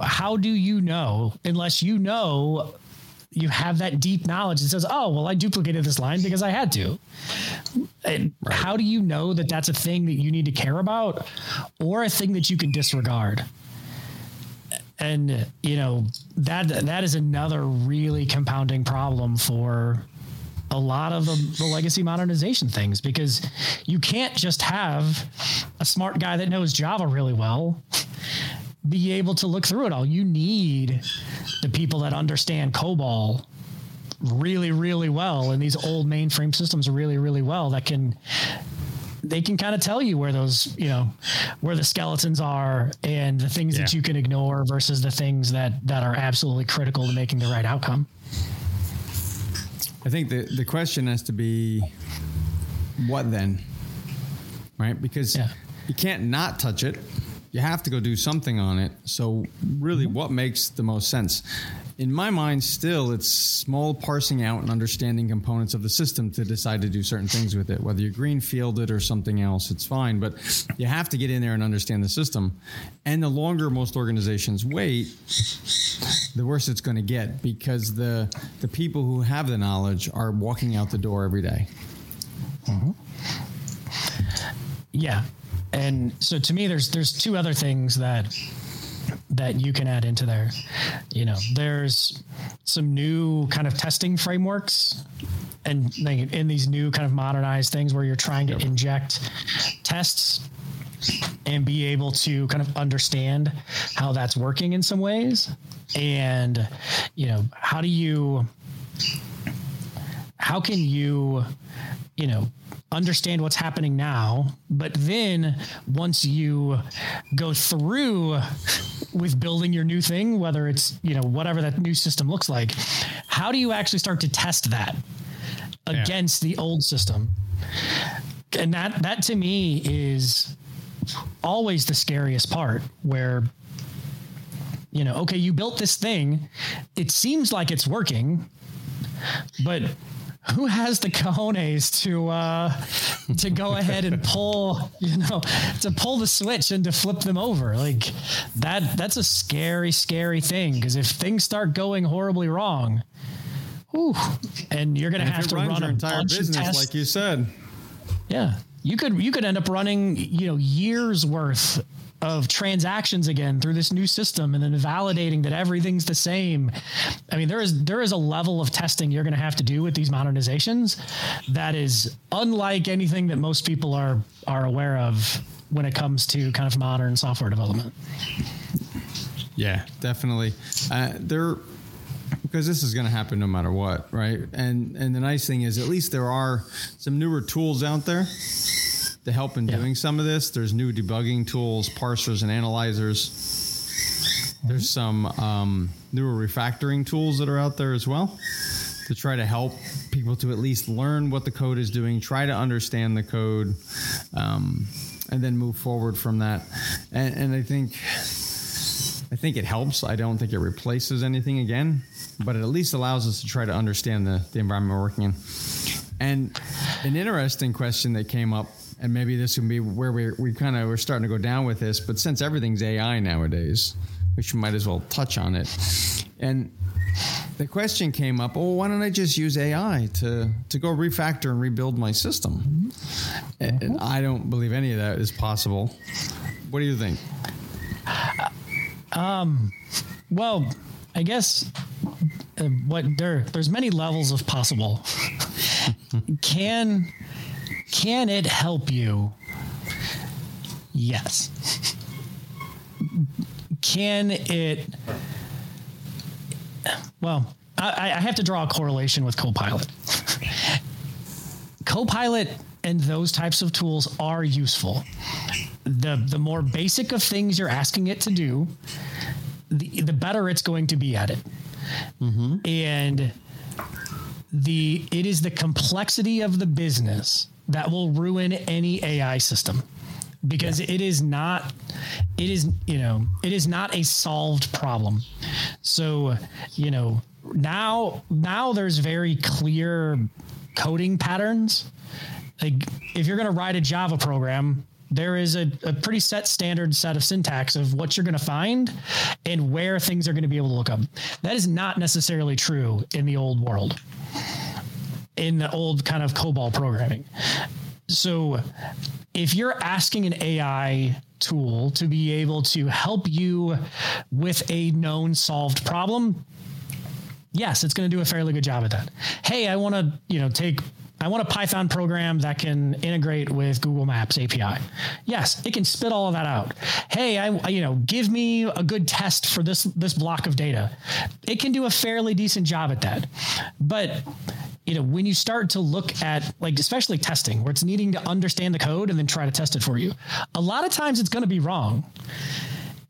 how do you know unless you know you have that deep knowledge that says, "Oh, well, I duplicated this line because I had to." And How do you know that that's a thing that you need to care about, or a thing that you can disregard? and you know that that is another really compounding problem for a lot of the, the legacy modernization things because you can't just have a smart guy that knows Java really well be able to look through it all. You need the people that understand COBOL really, really well and these old mainframe systems really, really well that can they can kind of tell you where those, you know, where the skeletons are and the things that you can ignore versus the things that that are absolutely critical to making the right outcome. I think the the question has to be what then? Right? Because Yeah. you can't not touch it. You have to go do something on it. So really Mm-hmm. what makes the most sense? In my mind still it's small parsing out and understanding components of the system to decide to do certain things with it. Whether you greenfield it or something else, it's fine, but you have to get in there and understand the system. And the longer most organizations wait, the worse it's going to get because the the people who have the knowledge are walking out the door every day. Mm-hmm. Yeah. And so to me there's there's two other things that that you can add into there. You know, there's some new kind of testing frameworks and like in these new kind of modernized things where you're trying to inject tests and be able to kind of understand how that's working in some ways. And, you know, how do you how can you, you know, understand what's happening now, but then once you go through with building your new thing, whether it's, you know, whatever that new system looks like, how do you actually start to test that against yeah. the old system? And that that to me is always the scariest part where you know, okay, you built this thing, it seems like it's working, but who has the cojones to uh, to go ahead and pull you know to pull the switch and to flip them over? Like that that's a scary scary thing because if things start going horribly wrong whew, and you're gonna and have to run your entire business like you said. Yeah. You could you could end up running you know years worth of transactions again through this new system and then validating that everything's the same. I mean, there is there is a level of testing you're going to have to do with these modernizations that is unlike anything that most people are are aware of when it comes to kind of modern software development. Yeah, definitely. Uh, there because this is going to happen no matter what, right? And and the nice thing is at least there are some newer tools out there to help in yeah. doing some of this. There's new debugging tools, parsers, and analyzers. There's some um, newer refactoring tools that are out there as well to try to help people to at least learn what the code is doing, try to understand the code, um, and then move forward from that. And, and I think. I think it helps. I don't think it replaces anything again, but it at least allows us to try to understand the, the environment we're working in. And an interesting question that came up and maybe this can be where we we kind of we're starting to go down with this. But since everything's AI nowadays, we should might as well touch on it. And the question came up, oh, why don't I just use AI to to go refactor and rebuild my system? Mm-hmm. And I don't believe any of that is possible. What do you think? Um, well, I guess uh, what there there's many levels of possible. [laughs] Can can it help you? Yes. Can it? Well, I, I have to draw a correlation with Copilot. Copilot and those types of tools are useful. The the more basic of things you're asking it to do, the the better it's going to be at it. Mm-hmm. And the it is the complexity of the business that will ruin any AI system because yeah. it is not it is you know it is not a solved problem. So you know now now there's very clear coding patterns. Like if you're going to write a java program there is a, a pretty set standard set of syntax of what you're going to find and where things are going to be able to look up. That is not necessarily true in the old world in the old kind of COBOL programming. So if you're asking an AI tool to be able to help you with a known solved problem, yes, it's going to do a fairly good job at that. Hey, I want to, you know, take I want a Python program that can integrate with Google Maps API. Yes, it can spit all of that out. Hey, I you know, give me a good test for this this block of data. It can do a fairly decent job at that. But you know, when you start to look at like especially testing where it's needing to understand the code and then try to test it for you, a lot of times it's going to be wrong.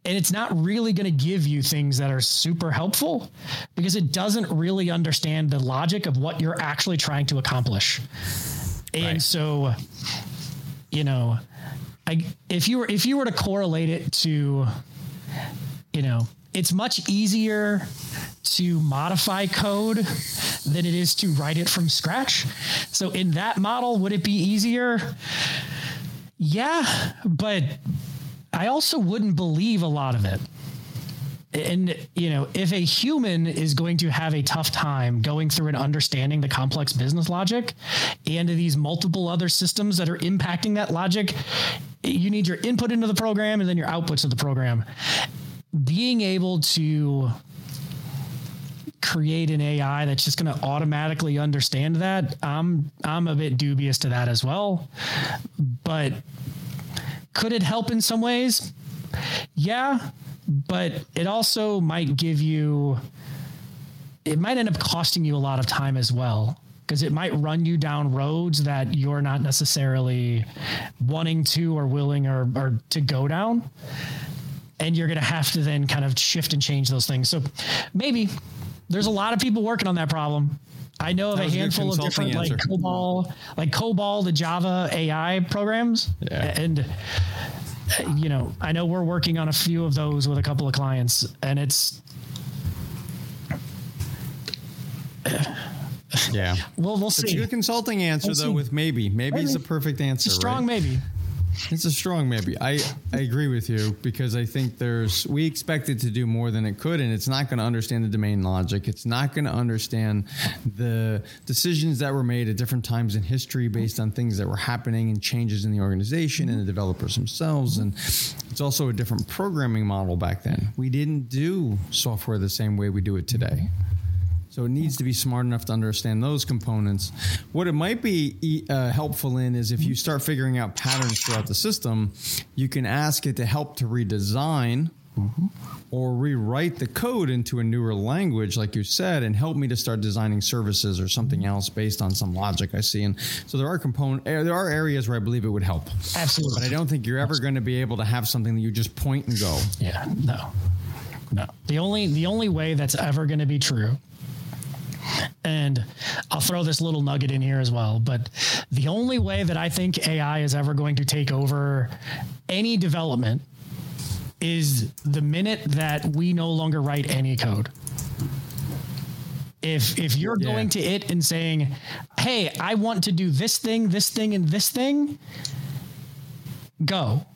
And it's not really going to give you things that are super helpful because it doesn't really understand the logic of what you're actually trying to accomplish. And right. so, you know, I, if you were if you were to correlate it to, you know, it's much easier to modify code than it is to write it from scratch. So in that model, would it be easier? Yeah, but I also wouldn't believe a lot of it. And, you know, if a human is going to have a tough time going through and understanding the complex business logic and these multiple other systems that are impacting that logic, you need your input into the program and then your outputs of the program. Being able to create an AI that's just going to automatically understand that, I'm I'm a bit dubious to that as well. But could it help in some ways? Yeah, but it also might give you it might end up costing you a lot of time as well because it might run you down roads that you're not necessarily wanting to or willing or, or to go down and you're going to have to then kind of shift and change those things so maybe there's a lot of people working on that problem I know of a was a handful of consulting different like. COBOL, like COBOL, the Java AI programs, Yeah. and you know, I know we're working on a few of those with a couple of clients, and it's Yeah. [sighs] we'll we'll It's a see. good consulting answer We'll though see. with maybe. Maybe is Maybe. the perfect answer. It's a strong right? maybe. It's a strong maybe. I, I agree with you because I think there's we expect it to do more than it could, and it's not going to understand the domain logic. It's not going to understand the decisions that were made at different times in history based on things that were happening and changes in the organization and the developers themselves. And it's also a different programming model back then. We didn't do software the same way we do it today. So it needs to be smart enough to understand those components. What it might be uh, helpful in is if you start figuring out patterns throughout the system, you can ask it to help to redesign or rewrite the code into a newer language, like you said, and help me to start designing services or something else based on some logic I see. And so there are component, eh, there are areas where I believe it would help, Absolutely. but I don't think you're ever going to be able to have something that you just point and go. Yeah, no, no. The only the only way that's ever going to be true, and I'll throw this little nugget in here as well. But the only way that I think AI is ever going to take over any development is the minute that we no longer write any code. If if you're Yeah. going to it and saying, "Hey, I want to do this thing, this thing, and this thing," go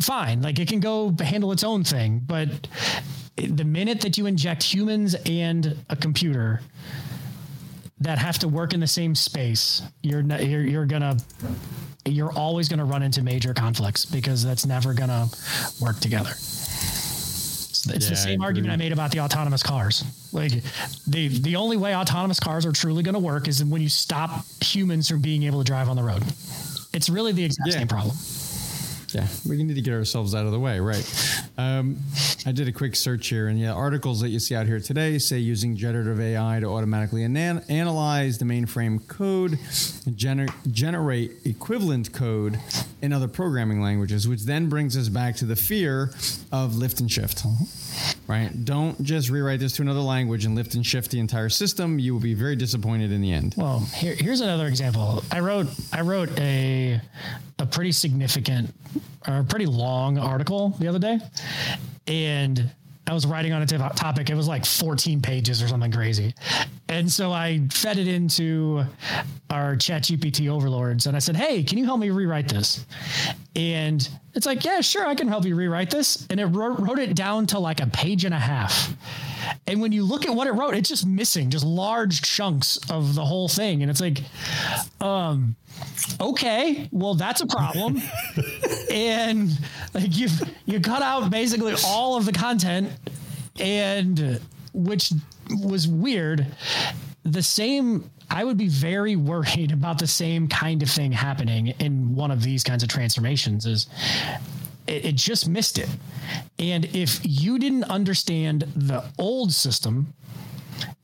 fine like it can go handle its own thing but the minute that you inject humans and a computer that have to work in the same space you're you're, you're gonna you're always gonna run into major conflicts because that's never gonna work together it's, it's Yeah, the same I argument. I made about the autonomous cars. Like the the only way autonomous cars are truly to work is when you stop humans from being able to drive on the road. It's really the exact Yeah. same problem. Yeah, we need to get ourselves out of the way, right? Um, I did a quick search here, and yeah, articles that you see out here today say using generative AI to automatically analyze the mainframe code, and gener- generate equivalent code in other programming languages, which then brings us back to the fear of lift and shift. Right? Don't just rewrite this to another language and lift and shift the entire system. You will be very disappointed in the end. Well, here, here's another example. I wrote I wrote a a pretty significant or a pretty long article the other day, and I was writing on a topic. It was like 14 pages or something crazy, and so I fed it into our Chat GPT overlords, and I said, "Hey, can you help me rewrite this?" And it's like, "Yeah, sure, I can help you rewrite this," and it wrote, wrote it down to like a page and a half. And when you look at what it wrote, it's just missing just large chunks of the whole thing. And it's like, um, okay, well, that's a problem. [laughs] and like you you cut out basically all of the content and which was weird. The same I would be very worried about the same kind of thing happening in one of these kinds of transformations is it, it just missed it. And if you didn't understand the old system,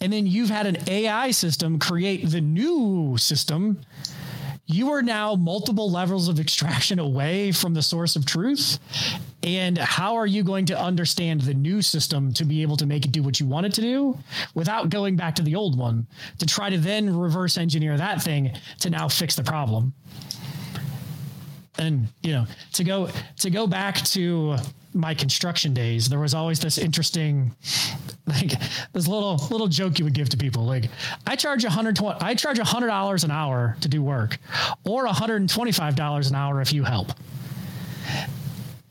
and then you've had an AI system create the new system, you are now multiple levels of extraction away from the source of truth. And how are you going to understand the new system to be able to make it do what you want it to do without going back to the old one to try to then reverse engineer that thing to now fix the problem? and you know to go to go back to my construction days there was always this interesting [laughs] like this little little joke you would give to people like i charge 120 i charge $100 an hour to do work or $125 an hour if you help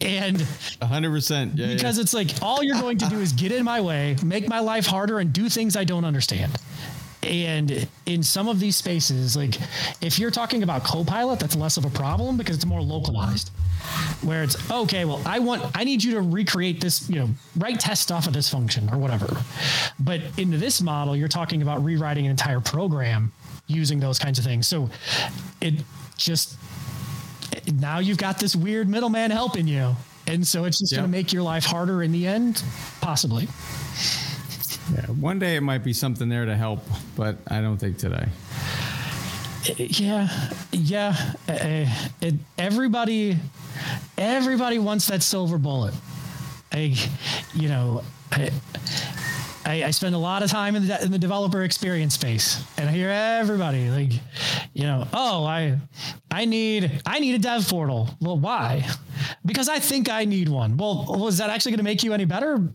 and 100%. Yeah, yeah. because it's like all you're going to do is get in my way, make my life harder, and do things I don't understand. And in some of these spaces, like if you're talking about Copilot, that's less of a problem because it's more localized. Where it's okay, well, I want, I need you to recreate this, you know, write test off of this function or whatever. But in this model, you're talking about rewriting an entire program using those kinds of things. So it just now you've got this weird middleman helping you. And so it's just Yep. going to make your life harder in the end, possibly. Yeah, one day it might be something there to help, but I don't think today. Yeah, yeah. Uh, it, everybody, everybody wants that silver bullet. I, you know, I, I, I spend a lot of time in the, in the developer experience space, and I hear everybody like, you know, oh, I, I need, I need a dev portal. Well, why? Because I think I need one. Well, is that actually going to make you any better?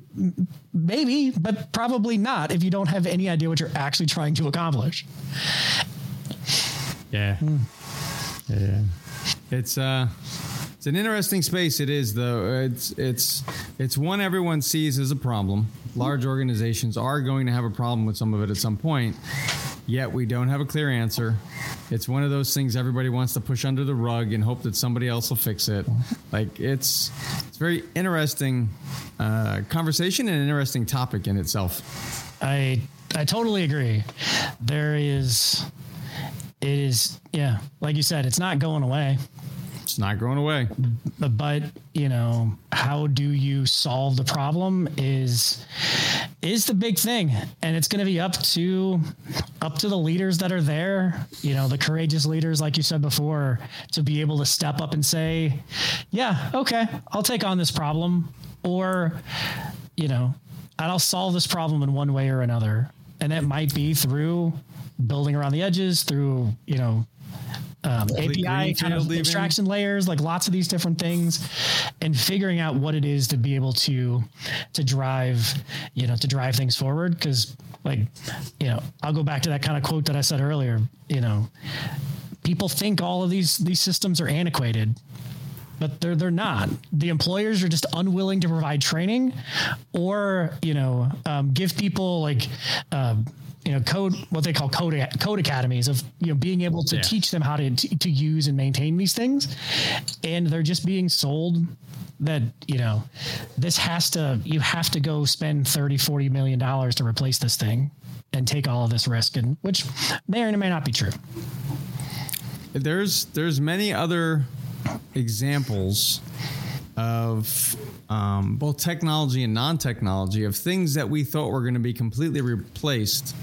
Maybe, but probably not if you don't have any idea what you're actually trying to accomplish. Yeah. Mm. Yeah. It's uh it's an interesting space it is though. It's it's it's one everyone sees as a problem. Large organizations are going to have a problem with some of it at some point. Yet we don't have a clear answer. It's one of those things everybody wants to push under the rug and hope that somebody else will fix it. Like it's it's very interesting uh, conversation and an interesting topic in itself. I I totally agree. There is it is yeah like you said it's not going away it's not going away. But you know how do you solve the problem is is the big thing. And it's going to be up to up to the leaders that are there you know the courageous leaders like you said before to be able to step up and say yeah okay i'll take on this problem. Or you know and i'll solve this problem in one way or another. And that might be through building around the edges through you know um, API kind of abstraction layers, like lots of these different things, and figuring out what it is to be able to to drive you know to drive things forward. Because like you know, I'll go back to that kind of quote that I said earlier. You know, people think all of these these systems are antiquated but they're they're not. The employers are just unwilling to provide training, or you know, um, give people like. Um, you know code what they call code code academies of you know being able to yeah. teach them how to to use and maintain these things and they're just being sold that you know this has to you have to go spend 30 40 million dollars to replace this thing and take all of this risk and which may or may not be true there's there's many other examples of um, both technology and non-technology of things that we thought were going to be completely replaced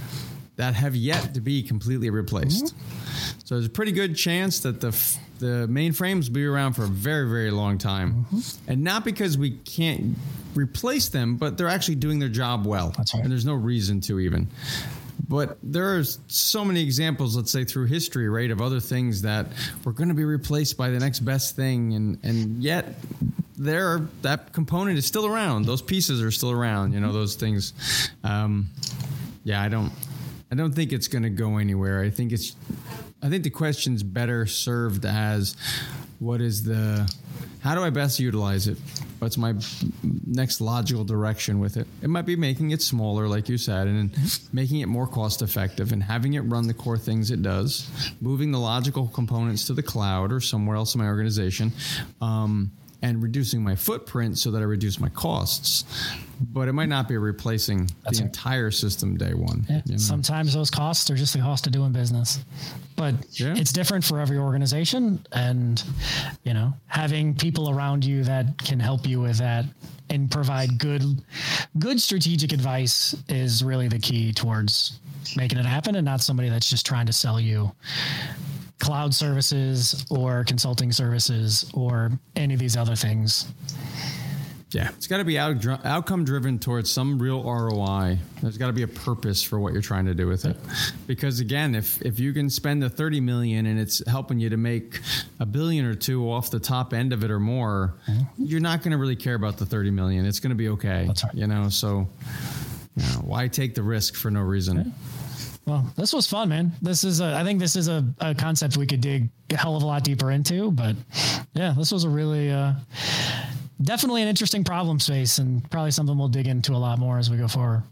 that have yet to be completely replaced. Mm-hmm. So there's a pretty good chance that the the mainframes will be around for a very very long time, mm-hmm. and not because we can't replace them, but they're actually doing their job well, right. and there's no reason to even. But there are so many examples, let's say through history, right, of other things that were going to be replaced by the next best thing, and and yet there that component is still around. Those pieces are still around. You know those things. Um, yeah, I don't. I don't think it's going to go anywhere. I think it's. I think the question's better served as, what is the, how do I best utilize it? What's my next logical direction with it? It might be making it smaller, like you said, and making it more cost effective, and having it run the core things it does, moving the logical components to the cloud or somewhere else in my organization. Um, and reducing my footprint so that I reduce my costs. But it might not be replacing That's the right. entire system day one. Yeah. You know? Sometimes those costs are just the cost of doing business. But yeah. it's different for every organization. And, you know, having people around you that can help you with that and provide good good strategic advice is really the key towards making it happen and not somebody that's just trying to sell you cloud services or consulting services or any of these other things. Yeah, it's got to be out, outcome driven towards some real ROI. There's got to be a purpose for what you're trying to do with it. Because again, if if you can spend the 30 million and it's helping you to make a billion or two off the top end of it or more, mm-hmm. you're not going to really care about the 30 million. It's going to be okay. That's right. You know, so you know, why take the risk for no reason? Yeah. Well, this was fun, man. This is a, I think this is a, a concept we could dig a hell of a lot deeper into, but yeah, this was a really, uh, definitely an interesting problem space and probably something we'll dig into a lot more as we go forward.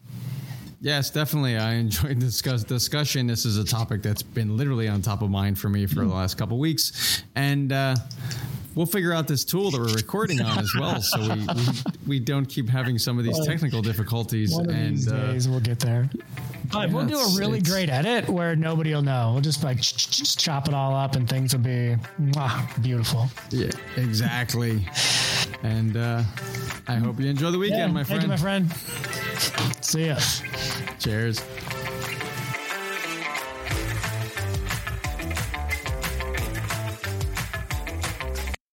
Yes, definitely. I enjoyed discuss, discussion. This is a topic that's been literally on top of mind for me for the last couple weeks. And, uh, we'll figure out this tool that we're recording on as well, so we, we, we don't keep having some of these technical difficulties. One of and these uh, days we'll get there. But yeah, we'll do a really great edit where nobody will know. We'll just like chop it all up, and things will be mwah, beautiful. Yeah, exactly. And uh, I hope you enjoy the weekend, yeah, my friend. Thank you, my friend. See ya. Cheers.